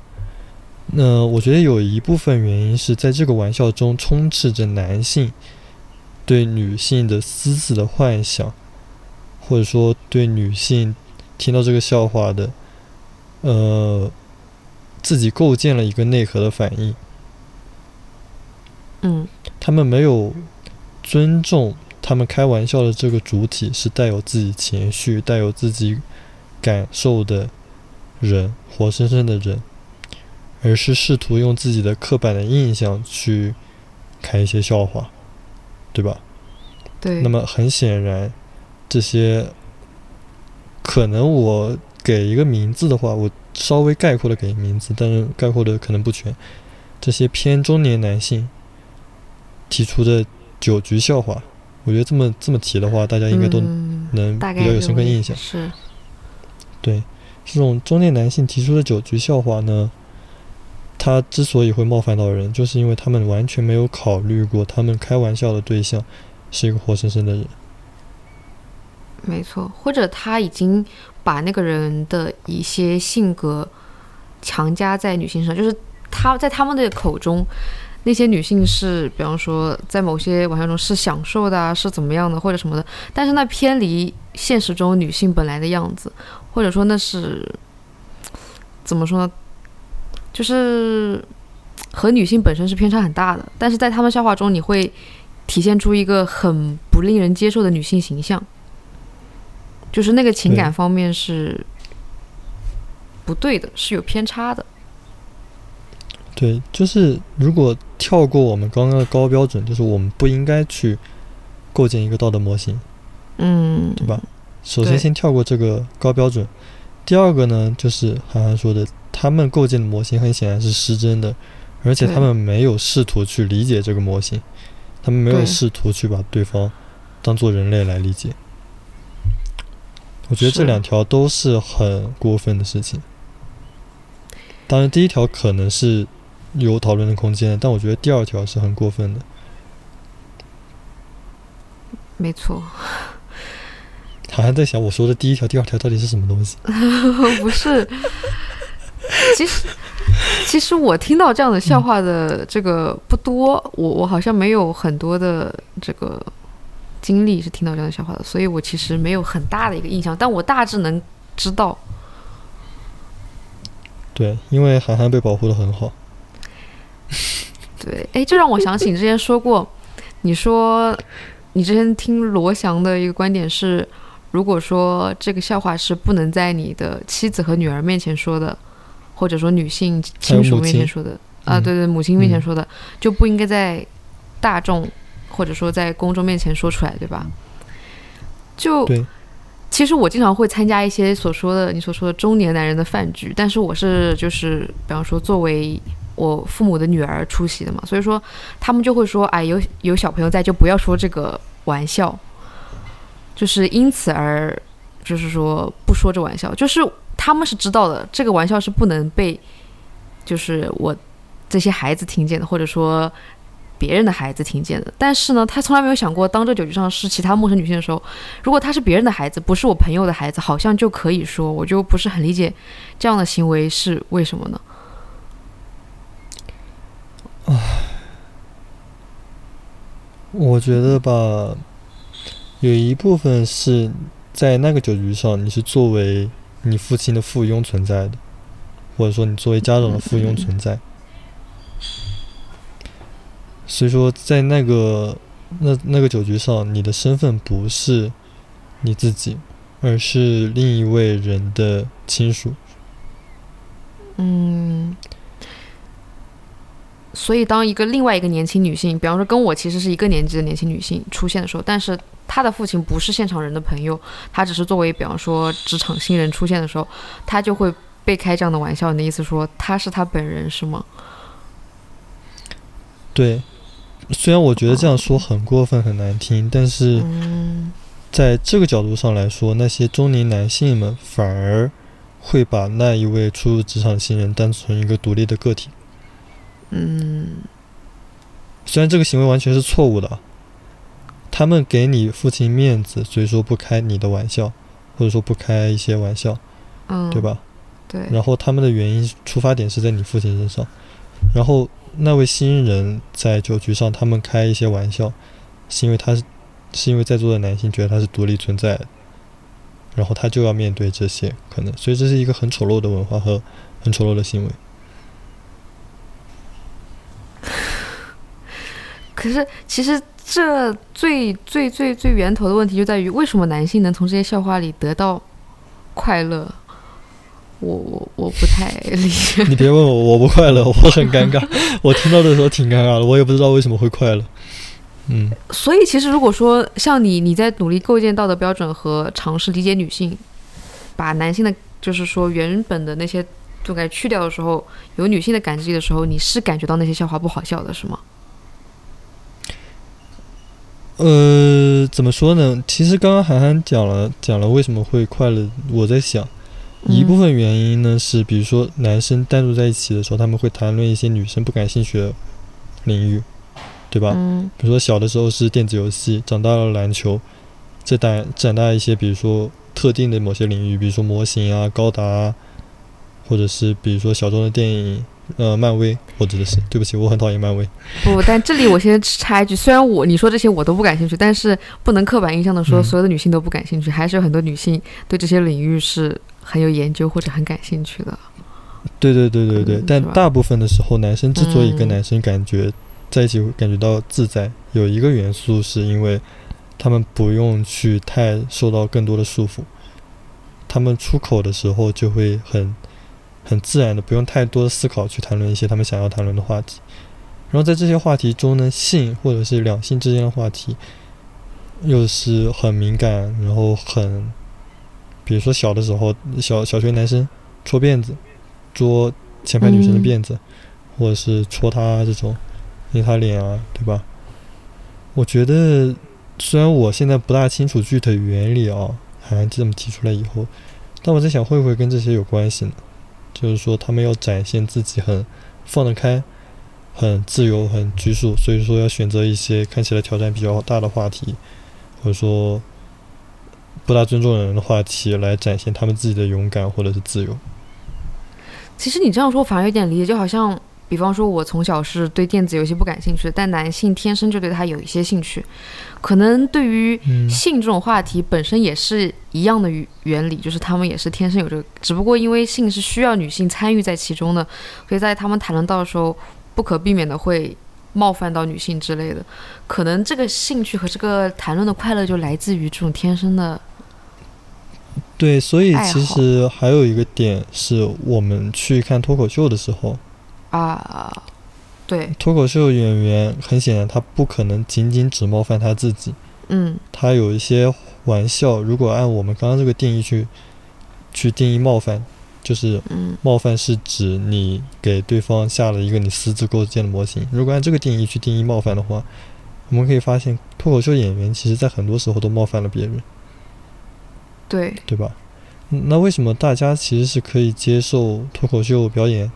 那我觉得有一部分原因是在这个玩笑中充斥着男性对女性的私自的幻想，或者说对女性听到这个笑话的，呃，自己构建了一个内核的反应。嗯他们没有尊重他们开玩笑的这个主体是带有自己情绪、带有自己感受的人，活生生的人，而是试图用自己的刻板的印象去开一些笑话，对吧？对。那么很显然，这些可能我给一个名字的话，我稍微概括的给名字，但是概括的可能不全。这些偏中年男性提出的酒局笑话，我觉得这么这么提的话，大家应该都嗯能比较有深刻印象。是，对，这种中年男性提出的酒局笑话呢，他之所以会冒犯到人，就是因为他们完全没有考虑过他们开玩笑的对象是一个活生生的人。没错，或者他已经把那个人的一些性格强加在女性上，就是他在他们的口中，那些女性是，比方说在某些玩笑中是享受的啊，是怎么样的，或者什么的，但是那偏离现实中女性本来的样子，或者说那是怎么说呢？就是和女性本身是偏差很大的，但是在他们笑话中，你会体现出一个很不令人接受的女性形象。就是那个情感方面是不对的，是有偏差的。对，就是如果跳过我们刚刚的高标准，就是我们不应该去构建一个道德模型，嗯，对吧？首先先跳过这个高标准。第二个呢，就是涵涵说的，他们构建的模型很显然是失真的，而且他们没有试图去理解这个模型，他们没有试图去把对方当做人类来理解。我觉得这两条都是很过分的事情。当然，第一条可能是有讨论的空间，但我觉得第二条是很过分的。没错，好像在想我说的第一条、第二条到底是什么东西？不是。其实，其实我听到这样的笑话的这个不多，我我好像没有很多的这个经历是听到这样的笑话的，所以我其实没有很大的一个印象，但我大致能知道。对，因为涵涵被保护的很好。对，哎，这让我想起你之前说过，你说你之前听罗翔的一个观点是，如果说这个笑话是不能在你的妻子和女儿面前说的，或者说女性亲属面前说的，啊，嗯对对，母亲面前嗯说的，就不应该在大众或者说在公众面前说出来，对吧？就对其实我经常会参加一些所说的你所说的中年男人的饭局，但是我是就是比方说作为我父母的女儿出席的嘛，所以说他们就会说，哎，有有小朋友在，就不要说这个玩笑，就是因此而就是说不说这玩笑，就是他们是知道的，这个玩笑是不能被就是我这些孩子听见的，或者说。别人的孩子听见的，但是呢，他从来没有想过，当这酒局上是其他陌生女性的时候，如果他是别人的孩子，不是我朋友的孩子，好像就可以说，我就不是很理解这样的行为是为什么呢？我觉得吧，有一部分是在那个酒局上，你是作为你父亲的附庸存在的，或者说你作为家长的附庸存在。所以说，在那个那那个酒局上，你的身份不是你自己，而是另一位人的亲属。嗯，所以当一个另外一个年轻女性，比方说跟我其实是一个年纪的年轻女性出现的时候，但是她的父亲不是现场人的朋友，他只是作为比方说职场新人出现的时候，他就会被开这样的玩笑。你的意思说他是他本人是吗？对，虽然我觉得这样说很过分、很难听，但是在这个角度上来说，那些中年男性们反而会把那一位初入职场新人当成一个独立的个体。嗯虽然这个行为完全是错误的啊，他们给你父亲面子，所以说不开你的玩笑，或者说不开一些玩笑，嗯，对？吧？对，然后他们的原因出发点是在你父亲身上，然后那位新人在酒局上他们开一些玩笑，是因为他是是因为在座的男性觉得他是独立存在的，然后他就要面对这些可能，所以这是一个很丑陋的文化和很丑陋的行为。可是其实这最最最最源头的问题就在于，为什么男性能从这些笑话里得到快乐？我我我不太理解。你别问我，我不快乐，我很尴尬。我听到的时候挺尴尬的，我也不知道为什么会快乐。嗯，所以其实如果说像你，你在努力构建道德标准和尝试理解女性，把男性的就是说原本的那些都给去掉的时候，有女性的感知力的时候，你是感觉到那些笑话不好笑的是吗？呃，怎么说呢？其实刚刚涵涵讲了讲了为什么会快乐，我在想，一部分原因呢是，比如说男生单独在一起的时候，他们会谈论一些女生不感兴趣的领域，对吧？嗯比如说小的时候是电子游戏，长大了篮球，再大长大一些，比如说特定的某些领域，比如说模型啊、高达啊，或者是比如说小众的电影，呃，漫威，我指的是，对不起，我很讨厌漫威。不，但这里我先插一句，虽然我你说这些我都不感兴趣，但是不能刻板印象的说嗯所有的女性都不感兴趣，还是有很多女性对这些领域是很有研究或者很感兴趣的。对对对对对，嗯但大部分的时候，男生之所以跟嗯男生感觉在一起会感觉到自在，有一个元素是因为他们不用去太受到更多的束缚，他们出口的时候就会很很自然的，不用太多的思考去谈论一些他们想要谈论的话题。然后在这些话题中呢，性或者是两性之间的话题，又是很敏感，然后很，比如说小的时候，小小学男生戳辫子，捉前排女生的嗯辫子，或者是戳她这种，捏她脸啊，对吧？我觉得虽然我现在不大清楚具体原理啊，涵涵这么提出来以后，但我在想会不会跟这些有关系呢？就是说他们要展现自己很放得开，很自由、很拘束，所以说要选择一些看起来挑战比较大的话题，或者说不大尊重人的话题来展现他们自己的勇敢或者是自由。其实你这样说反而有点理解，就好像，比方说，我从小是对电子游戏不感兴趣，但男性天生就对它有一些兴趣，可能对于嗯。性这种话题本身也是一样的原原理，就是他们也是天生有这个，只不过因为性是需要女性参与在其中的，所以在他们谈论到的时候，不可避免的会冒犯到女性之类的，可能这个兴趣和这个谈论的快乐就来自于这种天生的，对，所以其实还有一个点是我们去看脱口秀的时候，啊，对，脱口秀演员很显然他不可能仅仅只冒犯他自己，嗯他有一些玩笑，如果按我们刚刚这个定义去去定义冒犯，就是嗯冒犯是指你给对方下了一个你私自构建的模型。如果按这个定义去定义冒犯的话，我们可以发现脱口秀演员其实在很多时候都冒犯了别人，对，对吧？嗯那为什么大家其实是可以接受脱口秀表演？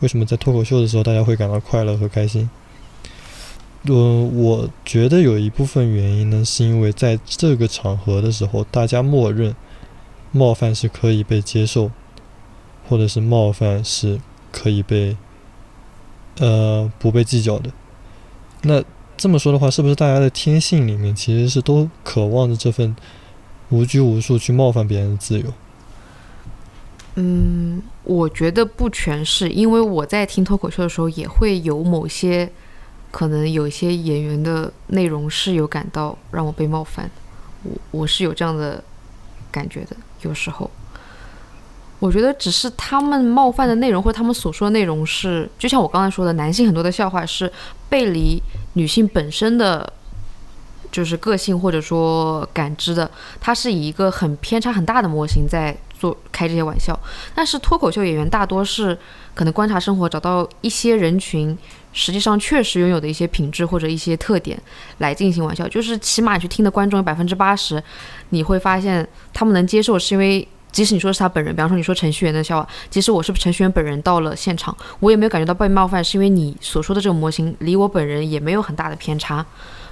为什么在脱口秀的时候大家会感到快乐和开心？呃，我觉得有一部分原因呢，是因为在这个场合的时候，大家默认冒犯是可以被接受，或者是冒犯是可以被呃不被计较的。那这么说的话，是不是大家的天性里面其实是都渴望着这份无拘无束去冒犯别人的自由？嗯，我觉得不全是，因为我在听脱口秀的时候，也会有某些可能有一些演员的内容是有感到让我被冒犯，我我是有这样的感觉的，有时候。我觉得只是他们冒犯的内容，或者他们所说的内容是，就像我刚才说的，男性很多的笑话是背离女性本身的，就是个性或者说感知的，它是以一个很偏差很大的模型在做开这些玩笑。但是脱口秀演员大多是可能观察生活，找到一些人群实际上确实拥有的一些品质或者一些特点来进行玩笑。就是起码你去听的观众有百分之八十，你会发现他们能接受，是因为即使你说是他本人，比方说你说程序员的笑话，即使我是程序员本人到了现场，我也没有感觉到被冒犯，是因为你所说的这个模型离我本人也没有很大的偏差，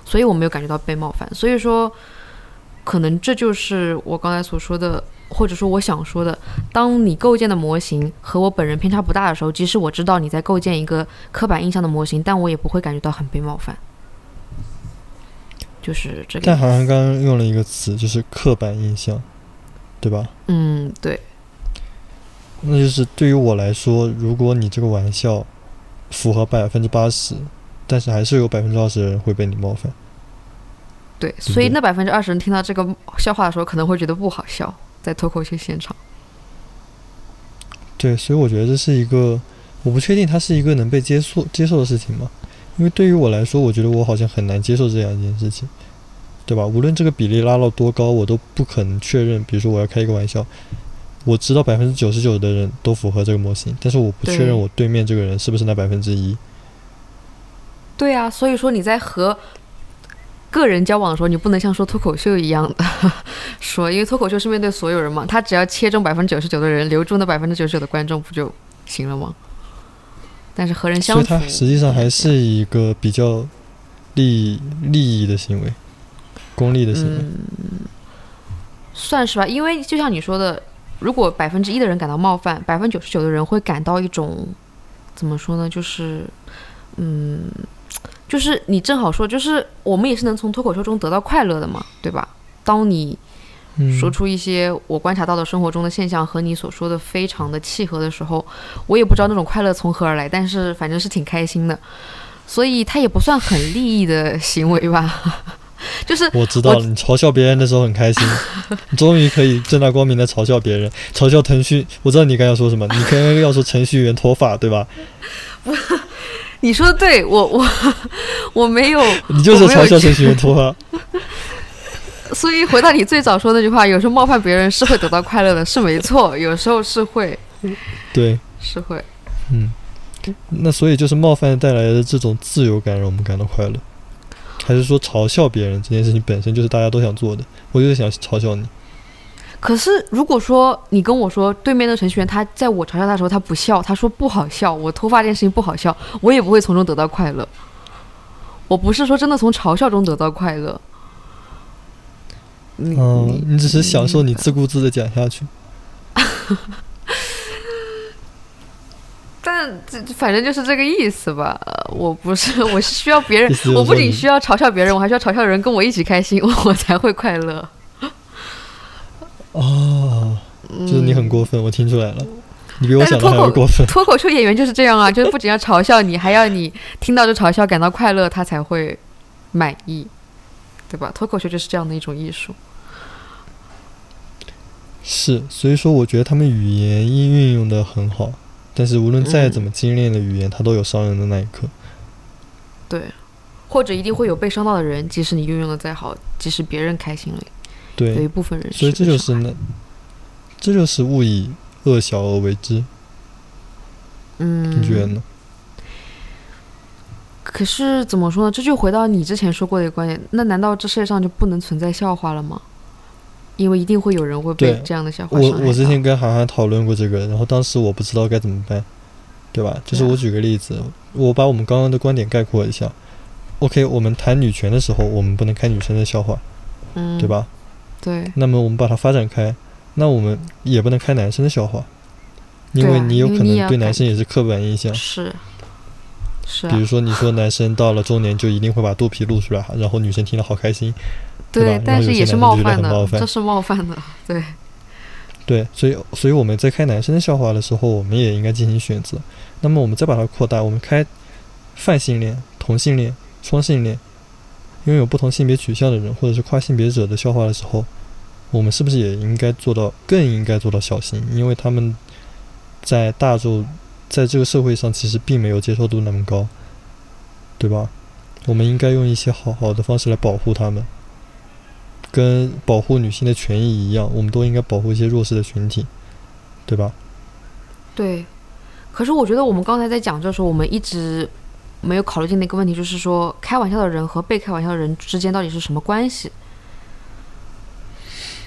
所以我没有感觉到被冒犯。所以说。可能这就是我刚才所说的，或者说我想说的，当你构建的模型和我本人偏差不大的时候，即使我知道你在构建一个刻板印象的模型，但我也不会感觉到很被冒犯。就是这个。但好像刚刚用了一个词，就是刻板印象，对吧？嗯，对，那就是对于我来说，如果你这个玩笑符合百分之八十，但是还是有百分之二十的人会被你冒犯。对，所以那百分之二十人听到这个笑话的时候，可能会觉得不好笑，在脱口秀现场。对，所以我觉得这是一个，我不确定它是一个能被接受接受的事情嘛？因为对于我来说，我觉得我好像很难接受这样一件事情，对吧？无论这个比例拉到多高，我都不可能确认。比如说我要开一个玩笑，我知道百分之九十九的人都符合这个模型，但是我不确认我对面这个人是不是那百分之一。对啊，所以说你在和个人交往的时候，你不能像说脱口秀一样的 说，因为脱口秀是面对所有人嘛，他只要切中百分之九十九的人，留住那百分之九十九的观众，不就行了吗？但是和人相所以处，它实际上还是一个比较利利益的行为，功利的行为。嗯，算是吧，因为就像你说的，如果百分之一的人感到冒犯，百分之九十九的人会感到一种怎么说呢？就是，嗯，就是你正好说，就是我们也是能从脱口秀中得到快乐的嘛，对吧？当你嗯，说出一些我观察到的生活中的现象和你所说的非常的契合的时候，我也不知道那种快乐从何而来，但是反正是挺开心的，所以它也不算很利益的行为吧，就是我知道了，你嘲笑别人的时候很开心，你 终于可以正大光明的嘲笑别人，嘲笑腾讯。我知道你刚要说什么，你刚刚要说程序员脱发，对吧？你说的对，我我 我没有，你就是嘲笑程序员脱发。所以回到你最早说那句话，有时候冒犯别人是会得到快乐的，是没错，有时候是会对，是会，嗯，那所以就是冒犯带来的这种自由感让我们感到快乐，还是说嘲笑别人这件事情本身就是大家都想做的？我就是想嘲笑你。可是如果说你跟我说对面的程序员他在我嘲笑他的时候他不笑，他说不好笑，我脱发这件事情不好笑，我也不会从中得到快乐。我不是说真的从嘲笑中得到快乐。你嗯，你只是享受你自顾自的讲下去。但这反正就是这个意思吧。呃我不是，我是需要别人我不仅需要嘲笑别人，我还需要嘲笑人跟我一起开心，我才会快乐。哦，就是你很过分，我听出来了，你比我想的还要过分。脱口秀演员就是这样啊，就是不仅要嘲笑你，还要你听到这嘲笑感到快乐，他才会满意，对吧？脱口秀就是这样的一种艺术。是，所以说我觉得他们语言运运用的很好，但是无论再怎么精炼的语言，它都有伤人的那一刻。对，或者一定会有被伤到的人，即使你运用的再好，即使别人开心了，有一对，部分人所以这就是那，这就是勿以恶小而为之，嗯，你觉得呢？可是怎么说呢？这就回到你之前说过的一个观点，那难道这世界上就不能存在笑话了吗？因为一定会有人会被这样的笑话我我之前跟涵涵讨论过这个，然后当时我不知道该怎么办，对吧？就是我举个例子，我把我们刚刚的观点概括一下。OK，我们谈女权的时候，我们不能开女生的笑话，嗯，对？吧？对，那么我们把它发展开，那我们也不能开男生的笑话，因为你有可能对男生也是刻板印象。是。是啊，比如说，你说男生到了中年就一定会把肚皮露出来，然后女生听了好开心，对吧？但是也是冒犯的，这是冒犯的，对，对，所以所以我们在开男生的笑话的时候，我们也应该进行选择。那么我们再把它扩大，我们开泛性恋、同性恋、双性恋，拥有不同性别取向的人或者是跨性别者的笑话的时候，我们是不是也应该做到更应该做到小心？因为他们在大众在这个社会上其实并没有接受度那么高，对吧？我们应该用一些好好的方式来保护他们，跟保护女性的权益一样，我们都应该保护一些弱势的群体，对吧？对，可是我觉得我们刚才在讲这时候，我们一直没有考虑进的一个问题，就是说开玩笑的人和被开玩笑的人之间到底是什么关系？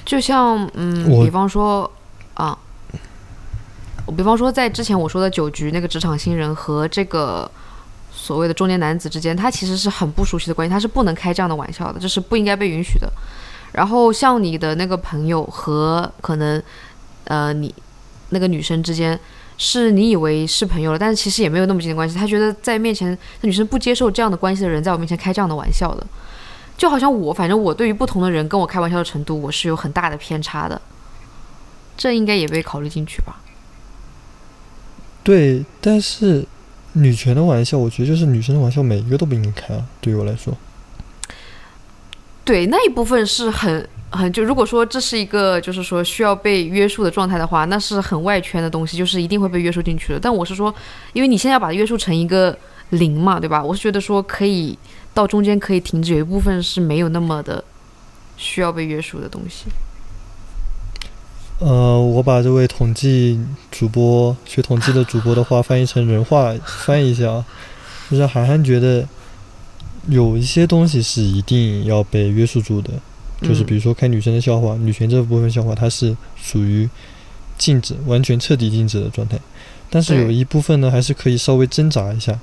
就像嗯，比方说啊，我比方说在之前我说的酒局那个职场新人和这个所谓的中年男子之间，他其实是很不熟悉的关系，他是不能开这样的玩笑的，这是不应该被允许的。然后像你的那个朋友和可能呃你那个女生之间，是你以为是朋友了，但是其实也没有那么近的关系。他觉得在面前，那女生不接受这样的关系的人在我面前开这样的玩笑的，就好像我，反正我对于不同的人跟我开玩笑的程度，我是有很大的偏差的。这应该也被考虑进去吧？对，但是女权的玩笑，我觉得就是女生的玩笑，每一个都不应该开啊。对于我来说，对那一部分是很嗯就如果说这是一个就是说需要被约束的状态的话，那是很外圈的东西，就是一定会被约束进去的。但我是说，因为你现在要把它约束成一个零嘛，对吧？我是觉得说可以到中间可以停止，有一部分是没有那么的需要被约束的东西。呃，我把这位统计主播学统计的主播的话翻译成人话翻译一下啊，就是涵涵觉得有一些东西是一定要被约束住的，就是比如说开女生的笑话，女权这部分笑话它是属于禁止，完全彻底禁止的状态。但是有一部分呢，还是可以稍微挣扎一下，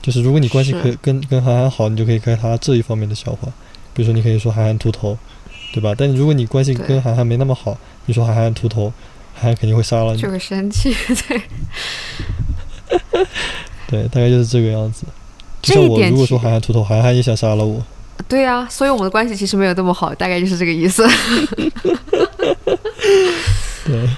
就是如果你关系可以跟跟韩寒好，你就可以开他这一方面的笑话，比如说你可以说韩寒秃头，对吧？但如果你关系跟韩寒没那么好，你说韩寒秃头，韩寒肯定会杀了你。就会生气，对。对，大概就是这个样子。就像我如果说韩寒秃头，韩寒也想杀了我。对呀，所以我们的关系其实没有那么好，大概就是这个意思。对。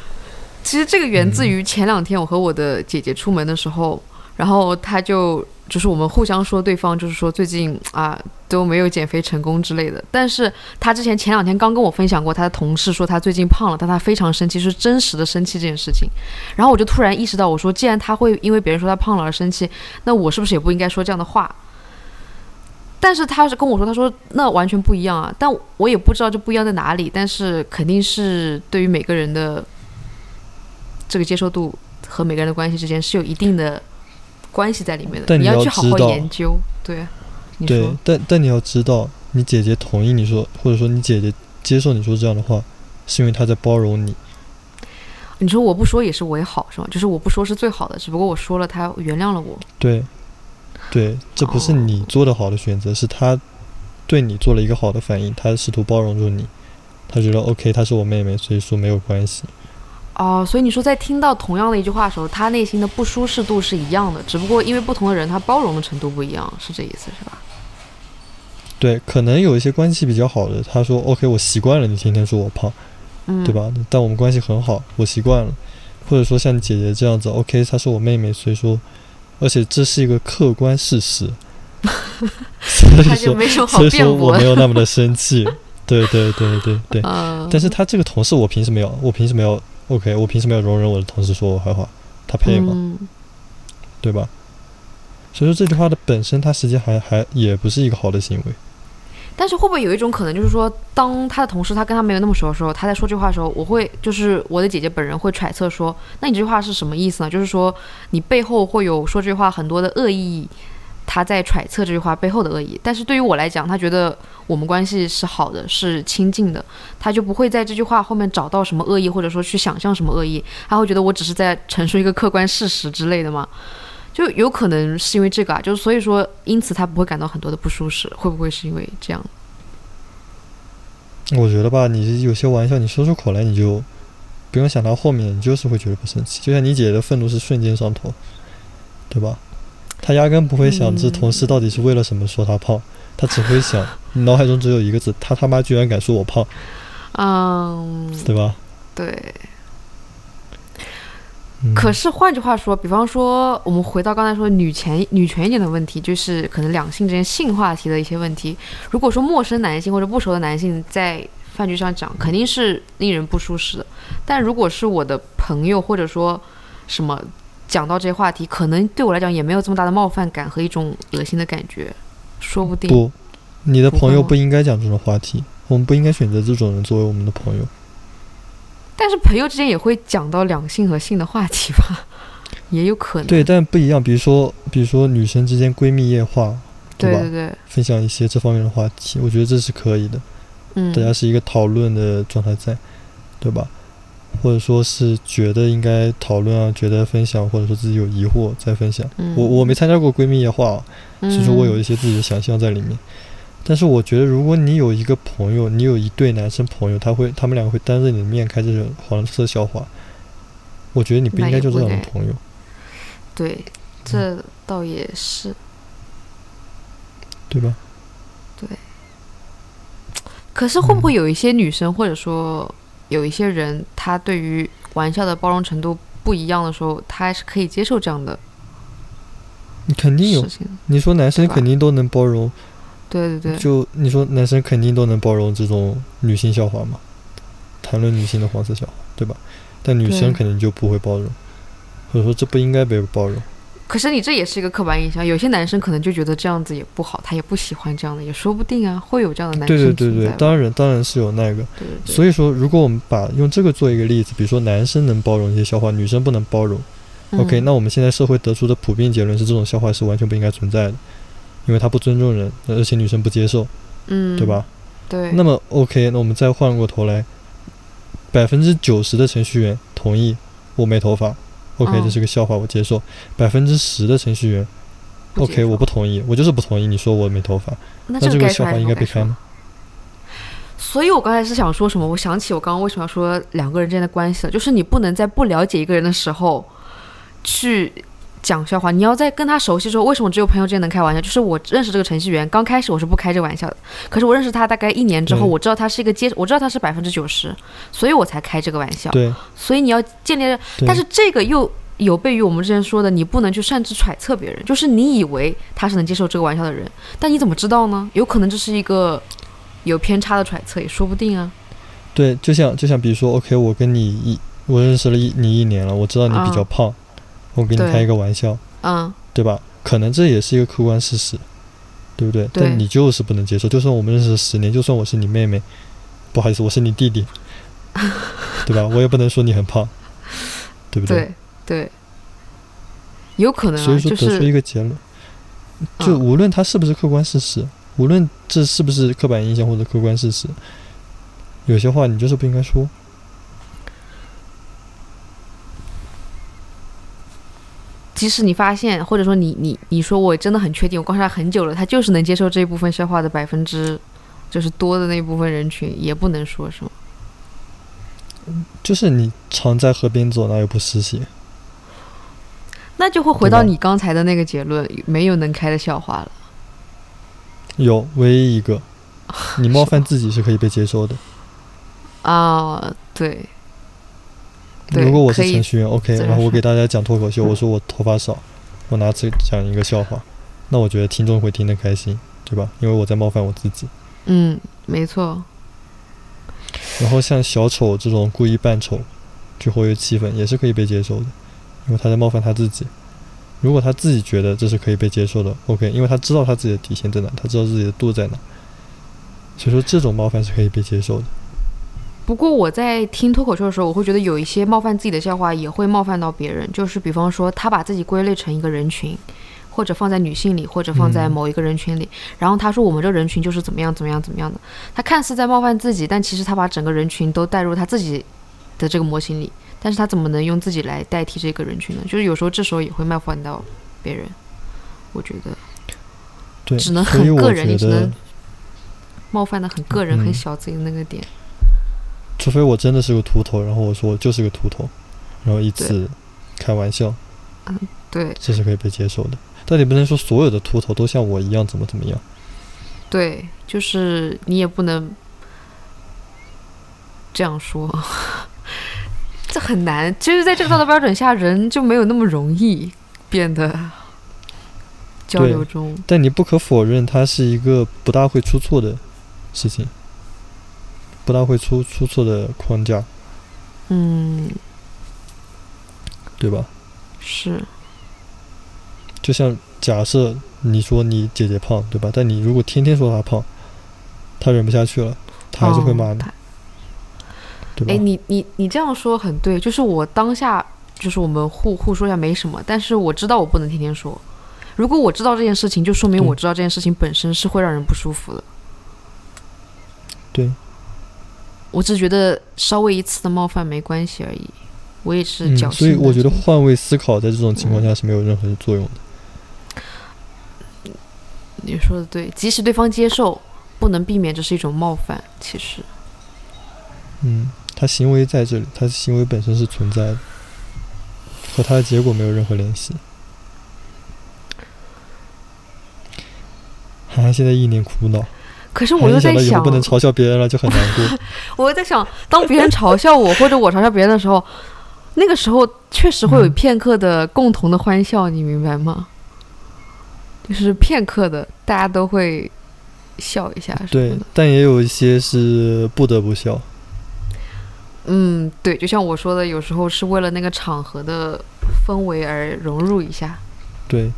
其实这个源自于前两天我和我的姐姐出门的时候，然后她就。就是我们互相说对方，就是说最近啊都没有减肥成功之类的。但是她之前前两天刚跟我分享过，她的同事说她最近胖了，但她非常生气，是真实的生气这件事情。然后我就突然意识到，我说既然他会因为别人说他胖了而生气，那我是不是也不应该说这样的话？但是他是跟我说，他说那完全不一样啊。但我也不知道这不一样在哪里，但是肯定是对于每个人的这个接受度和每个人的关系之间是有一定的。关系在里面的，你要去好好研究。对，你对，但但你要知道，你姐姐同意你说，或者说你姐姐接受你说这样的话，是因为她在包容你。你说我不说也是为好，是吗？就是我不说是最好的，只不过我说了，她原谅了我。对，对，这不是你做的好的选择，是他对你做了一个好的反应，他试图包容住你，他觉得 OK，她是我妹妹，所以说没有关系。哦，所以你说在听到同样的一句话的时候，他内心的不舒适度是一样的，只不过因为不同的人，他包容的程度不一样，是这意思是吧？对，可能有一些关系比较好的，他说 OK，我习惯了你天天说我胖，嗯，对吧？但我们关系很好，我习惯了，或者说像你姐姐这样子，OK，她是我妹妹，所以说，而且这是一个客观事实，所以说，所以说我没有那么的生气，对对对对对，但是他这个同事，我凭什么要？我凭什么要？OK，我凭什么要容忍我的同事说我坏话？他配吗？对吧？所以说这句话的本身，它实际还还也不是一个好的行为。但是会不会有一种可能，就是说，当他的同事他跟他没有那么熟的时候，他在说这句话的时候，我会就是我的姐姐本人会揣测说，那你这句话是什么意思呢？就是说你背后会有说这句话很多的恶意。他在揣测这句话背后的恶意，但是对于我来讲，他觉得我们关系是好的，是亲近的，他就不会在这句话后面找到什么恶意，或者说去想象什么恶意，他会觉得我只是在陈述一个客观事实之类的嘛，就有可能是因为这个啊，就是所以说，因此他不会感到很多的不舒适，会不会是因为这样？我觉得吧，你有些玩笑你说出口来，你就不用想到后面，你就是会觉得不生气，就像你姐的愤怒是瞬间上头，对吧？他压根不会想这同事到底是为了什么说他胖，他只会想，脑海中只有一个字：他他妈居然敢说我胖，嗯，对吧？对。可是换句话说，比方说，我们回到刚才说女权女权一点的问题，就是可能两性之间性话题的一些问题。如果说陌生男性或者不熟的男性在饭局上讲，肯定是令人不舒适的。但如果是我的朋友或者说什么。讲到这些话题，可能对我来讲也没有这么大的冒犯感和一种恶心的感觉，说不定。不，你的朋友不应该讲这种话题，我们不应该选择这种人作为我们的朋友。但是朋友之间也会讲到两性和性的话题吧，也有可能。对，但不一样。比如说，比如说女生之间闺蜜夜话，对吧？对对，分享一些这方面的话题，我觉得这是可以的。嗯，大家是一个讨论的状态在，对吧？或者说是觉得应该讨论啊，觉得分享，或者说自己有疑惑再分享。我我没参加过闺蜜夜话，所以说我有一些自己的想象在里面。但是我觉得，如果你有一个朋友，你有一对男生朋友，他会他们两个会当着你的面开这种黄色笑话，我觉得你不应该就这样的朋友。对，这倒也是，对吧？对。可是会不会有一些女生，或者说有一些人，她对于玩笑的包容程度不一样的时候，她还是可以接受这样的？你肯定有，你说男生肯定都能包容，对对对，就你说男生肯定都能包容这种女性笑话嘛，谈论女性的黄色笑话，对吧？但女生肯定就不会包容，或者说这不应该被包容。可是你这也是一个刻板印象，有些男生可能就觉得这样子也不好，他也不喜欢这样的，也说不定啊，会有这样的男生对对对对，当然当然是有那个。对对。所以说，如果我们把用这个做一个例子，比如说男生能包容一些笑话，女生不能包容，OK，那我们现在社会得出的普遍结论是，这种笑话是完全不应该存在的，因为他不尊重人，而且女生不接受，嗯，对吧？对。那么 OK，那我们再换过头来，百分之九十的程序员同意我没头发。OK，这是个笑话，我接受。百分之十的程序员，OK，我不同意，我就是不同意。你说我没头发，那这个笑话应该被开吗？所以我刚才是想说什么？我想起我刚刚为什么要说两个人之间的关系了，就是你不能在不了解一个人的时候去。讲笑话，你要在跟他熟悉之后，为什么只有朋友之间能开玩笑？就是我认识这个程序员，刚开始我是不开这个玩笑的。可是我认识他大概一年之后，我知道他是一个接，我知道他是百分之九十，所以我才开这个玩笑。对。所以你要建立，但是这个又有悖于我们之前说的，你不能去擅自揣测别人。就是你以为他是能接受这个玩笑的人，但你怎么知道呢？有可能这是一个有偏差的揣测，也说不定啊。对，就像就像比如说，OK，我跟你一我认识了一你一年了，我知道你比较胖。我给你开一个玩笑，嗯，对吧？可能这也是一个客观事实，对不对？但你就是不能接受。就算我们认识十年，就算我是你妹妹，不好意思，我是你弟弟，对吧？我也不能说你很胖，对不对？对，有可能。所以说得出一个结论，就无论它是不是客观事实，无论这是不是刻板印象或者客观事实，有些话你就是不应该说。即使你发现，或者说你你你说我真的很确定，我观察很久了，他就是能接受这一部分笑话的百分之，就是多的那部分人群，也不能说什么？就是你常在河边走，哪有不湿鞋？那就会回到你刚才的那个结论，没有能开的笑话了。有，唯一一个，你冒犯自己是可以被接受的。啊，对。如果我是程序员，OK，然后我给大家讲脱口秀，我说我头发少，我拿这讲一个笑话，那我觉得听众会听得开心，对吧？因为我在冒犯我自己。嗯，没错。然后像小丑这种故意扮丑去活跃气氛，也是可以被接受的，因为他在冒犯他自己。如果他自己觉得这是可以被接受的，OK，因为他知道他自己的底线在哪，他知道自己的度在哪，所以说这种冒犯是可以被接受的。不过我在听脱口秀的时候，我会觉得有一些冒犯自己的笑话也会冒犯到别人。就是比方说，他把自己归类成一个人群，或者放在女性里，或者放在某一个人群里。然后他说我们这人群就是怎么样怎么样怎么样的。他看似在冒犯自己，但其实他把整个人群都带入他自己的这个模型里。但是他怎么能用自己来代替这个人群呢？就是有时候这时候也会冒犯到别人。我觉得，对，只能很个人，你只能冒犯的很个人、很小自己的那个点。除非我真的是个秃头，然后我说我就是个秃头，然后以此开玩笑，嗯，对，这是可以被接受的。但你不能说所有的秃头都像我一样怎么怎么样。对，就是你也不能这样说，这很难。其实在这个道德标准下，人就没有那么容易变得交流中。但你不可否认，它是一个不大会出错的事情。不大会出出错的框架，嗯，对吧？是。就像假设你说你姐姐胖，对吧？但你如果天天说她胖，她忍不下去了，她还是会骂你，对吧？哎，你你你这样说很对，就是我当下就是我们互互说一下没什么，但是我知道我不能天天说。如果我知道这件事情，就说明我知道这件事情本身是会让人不舒服的。对。我只觉得稍微一次的冒犯没关系而已，我也是侥幸。所以我觉得换位思考在这种情况下是没有任何的作用的。你说的对，即使对方接受，不能避免这是一种冒犯。其实，嗯，他行为在这里，他行为本身是存在的，和他的结果没有任何联系。涵涵现在一脸苦恼，可是我又在想，不能嘲笑别人了，就很难过。我又在想，当别人嘲笑我或者我嘲笑别人的时候，那个时候确实会有片刻的共同的欢笑，你明白吗？就是片刻的，大家都会笑一下对。，但也有一些是不得不笑。嗯，对，就像我说的，有时候是为了那个场合的氛围而融入一下。对，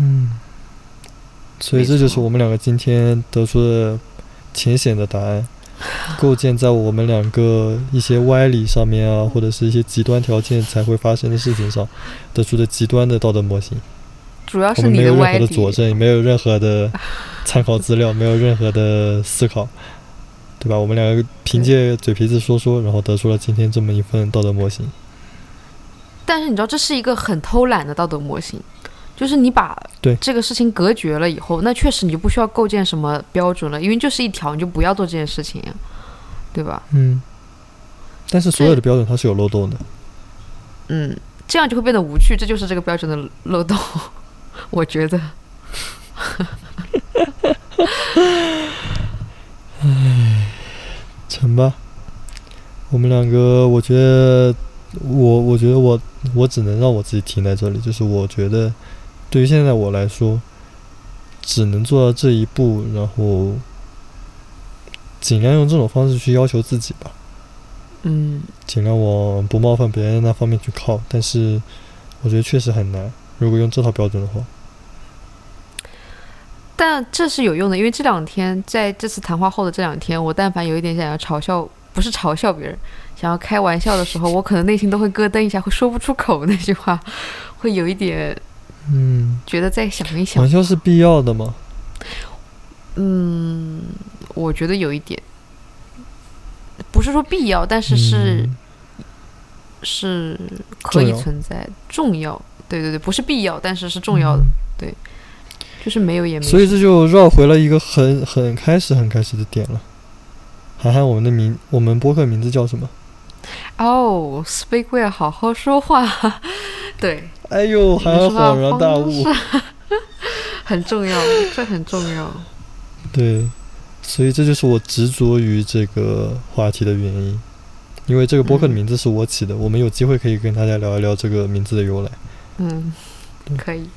嗯，所以这就是我们两个今天得出的浅显的答案，构建在我们两个一些歪理上面啊，或者是一些极端条件才会发生的事情上得出的极端的道德模型。主要是你没有任何，的佐证，也没有任何的 参考资料，没有任何的思考，对吧？我们两个凭借嘴皮子说说，然后得出了今天这么一份道德模型。但是你知道，这是一个很偷懒的道德模型，就是你把对这个事情隔绝了以后，那确实你就不需要构建什么标准了，因为就是一条，你就不要做这件事情，对吧？嗯，但是所有的标准它是有漏洞的。嗯，这样就会变得无趣，这就是这个标准的漏洞，我觉得。唉成吧，我们两个，我觉得我，我觉得我，我只能让我自己停在这里。就是我觉得，对于现在我来说，只能做到这一步，然后尽量用这种方式去要求自己吧，嗯，尽量往不冒犯别人那方面去靠。但是，我觉得确实很难。如果用这套标准的话，但这是有用的，因为这两天在这次谈话后的这两天，我但凡有一点想要嘲笑，不是嘲笑别人，想要开玩笑的时候，我可能内心都会咯噔一下，会说不出口那句话，会有一点嗯，觉得再想一想玩。笑是必要的吗？嗯，我觉得有一点，不是说必要，但是是、嗯是可以存在重要。对对对，不是必要，但是是重要的，嗯就是没有也没所以这就绕回了一个很很开始很开始的点了。涵涵，我们的名，我们播客名字叫什么？哦，speak well，好好说话，对，哎呦，涵涵你说话恍然大悟。很重要，这很重要。对，所以这就是我执着于这个话题的原因，因为这个播客的嗯名字是我起的，我们有机会可以跟大家聊一聊这个名字的由来。嗯对，可以。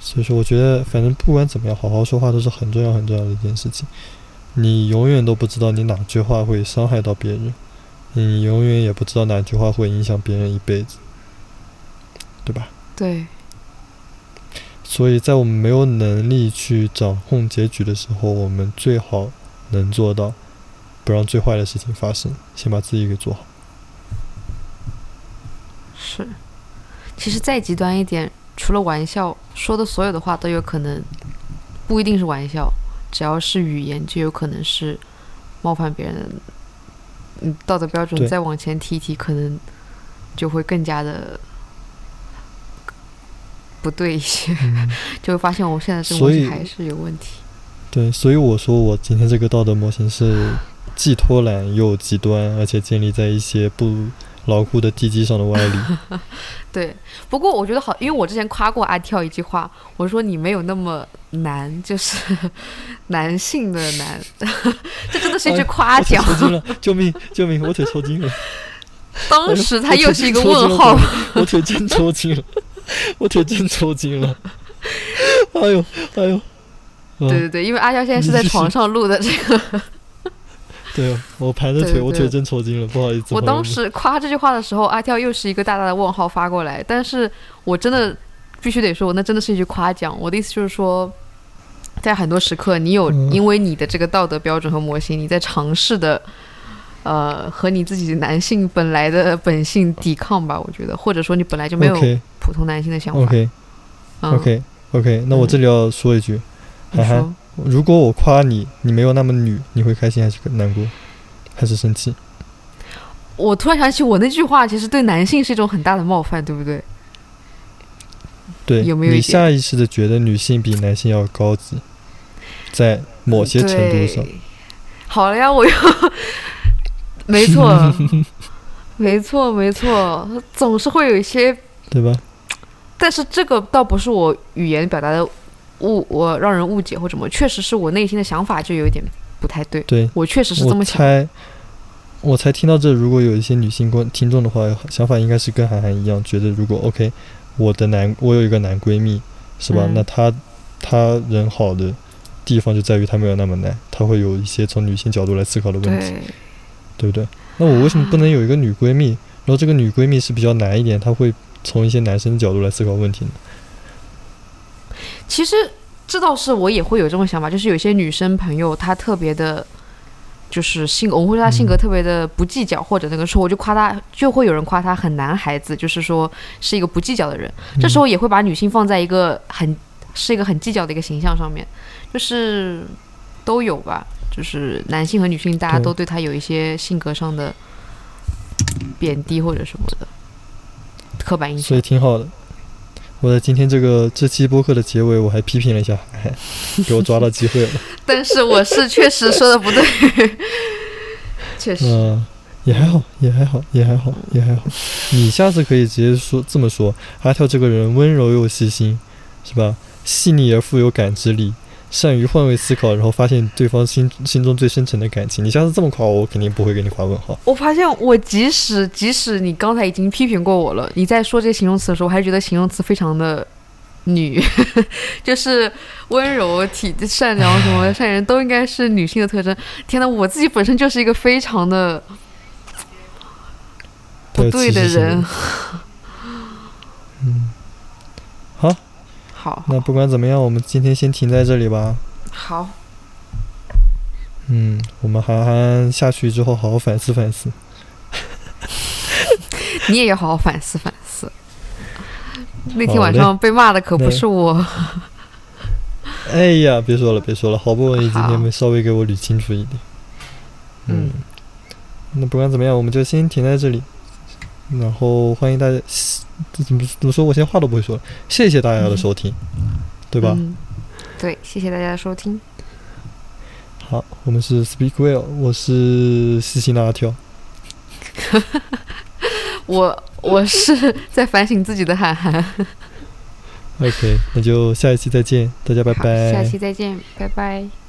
所以说，我觉得反正不管怎么样，好好说话都是很重要很重要的一件事情。你永远都不知道你哪句话会伤害到别人，你永远也不知道哪句话会影响别人一辈子，对吧？对，所以在我们没有能力去掌控结局的时候，我们最好能做到不让最坏的事情发生，先把自己给做好。是。其实再极端一点，除了玩笑说的所有的话都有可能不一定是玩笑，只要是语言就有可能是冒犯别人的。嗯，道德标准再往前提一提，可能就会更加的不对一些，嗯，就会发现我们现在这个所以还是有问题。对，所以我说我今天这个道德模型是 既偷懒又极端，而且建立在一些不牢固的地基上的歪理。对，不过我觉得好，因为我之前夸过阿跳一句话，我说你没有那么难，就是男性的难，这真的是一句夸奖。抽筋了，救命！救命！我腿抽筋了，当时他又是一个问号，我腿真抽筋了，我腿真抽筋了。哎呦，哎呦！嗯对对对，因为阿娇现在是在床上录的这个，对，我盘着腿，我腿真抽筋了，不好意思。我当时夸这句话的时候，阿跳又是一个大大的问号发过来，但是我真的必须得说，那真的是一句夸奖。我的意思就是说，在很多时刻，你有嗯因为你的这个道德标准和模型，你在尝试的。呃，和你自己男性本来的本性抵抗吧，我觉得，或者说你本来就没有普通男性的想法。OK 嗯。OK OK，那我这里要说一句，你涵涵说，如果我夸你，你没有那么女，你会开心还是难过，还是生气？我突然想起我那句话，其实对男性是一种很大的冒犯，对不对？对，有没有你下意识的觉得女性比男性要高级，在某些程度上，好了呀，我又没错，没错，没错，总是会有一些，对吧？但是这个倒不是我语言表达的误，我让人误解或者什么，确实是我内心的想法就有点不太对，对，我确实是这么想。猜，我才听到这，如果有一些女性观听众的话，想法应该是跟涵涵一样，觉得如果 OK，我的男，我有一个男闺蜜，是吧？嗯那他他人好的地方就在于他没有那么难，他会有一些从女性角度来思考的问题，对，不对？那我为什么不能有一个女闺蜜？然后这个女闺蜜是比较难一点，她会从一些男生的角度来思考问题呢？其实这倒是我也会有这种想法，就是有些女生朋友她特别的，就是性格，我们会说她性格嗯特别的不计较，或者那个时候我就夸她，就会有人夸她很男孩子，就是说是一个不计较的人。这时候候也会把女性放在一个很是一个很计较的一个形象上面，就是都有吧，就是男性和女性大家都对他有一些性格上的贬低或者什么的刻板印象所以。挺好的。我在今天这个这期播客的结尾，我还批评了一下 给我抓到机会了。但是我是确实说的不对，确实。嗯，也还好，也还好，也还好，也还好。你下次可以直接说这么说：阿跳这个人温柔又细心，是吧？细腻而富有感知力，善于换位思考，然后发现对方心心中最深沉的感情。你下次这么夸我，我肯定不会给你划问号。我发现我即使即使你刚才已经批评过我了，你在说这些形容词的时候，我还是觉得形容词非常的女，就是温柔、体善良什么善人都应该是女性的特征。天呐，我自己本身就是一个非常的不对的人。嗯，好，好，那不管怎么样，我们今天先停在这里吧。好，嗯，我们涵涵下去之后好好反思反思。你也要好好反思反思。那天晚上被骂的可不是我，哎呀，别说了，别说了，好不容易今天没稍微给我捋清楚一点。嗯，那不管怎么样，我们就先停在这里。然后欢迎大家，怎么怎么说？我现在话都不会说了。谢谢大家的收听，对吧？嗯，对，谢谢大家的收听。好，我们是 Speak Well，我是西西那阿跳。我我是在反省自己的涵涵。OK，那就下一期再见，大家拜，拜。下期再见，拜拜。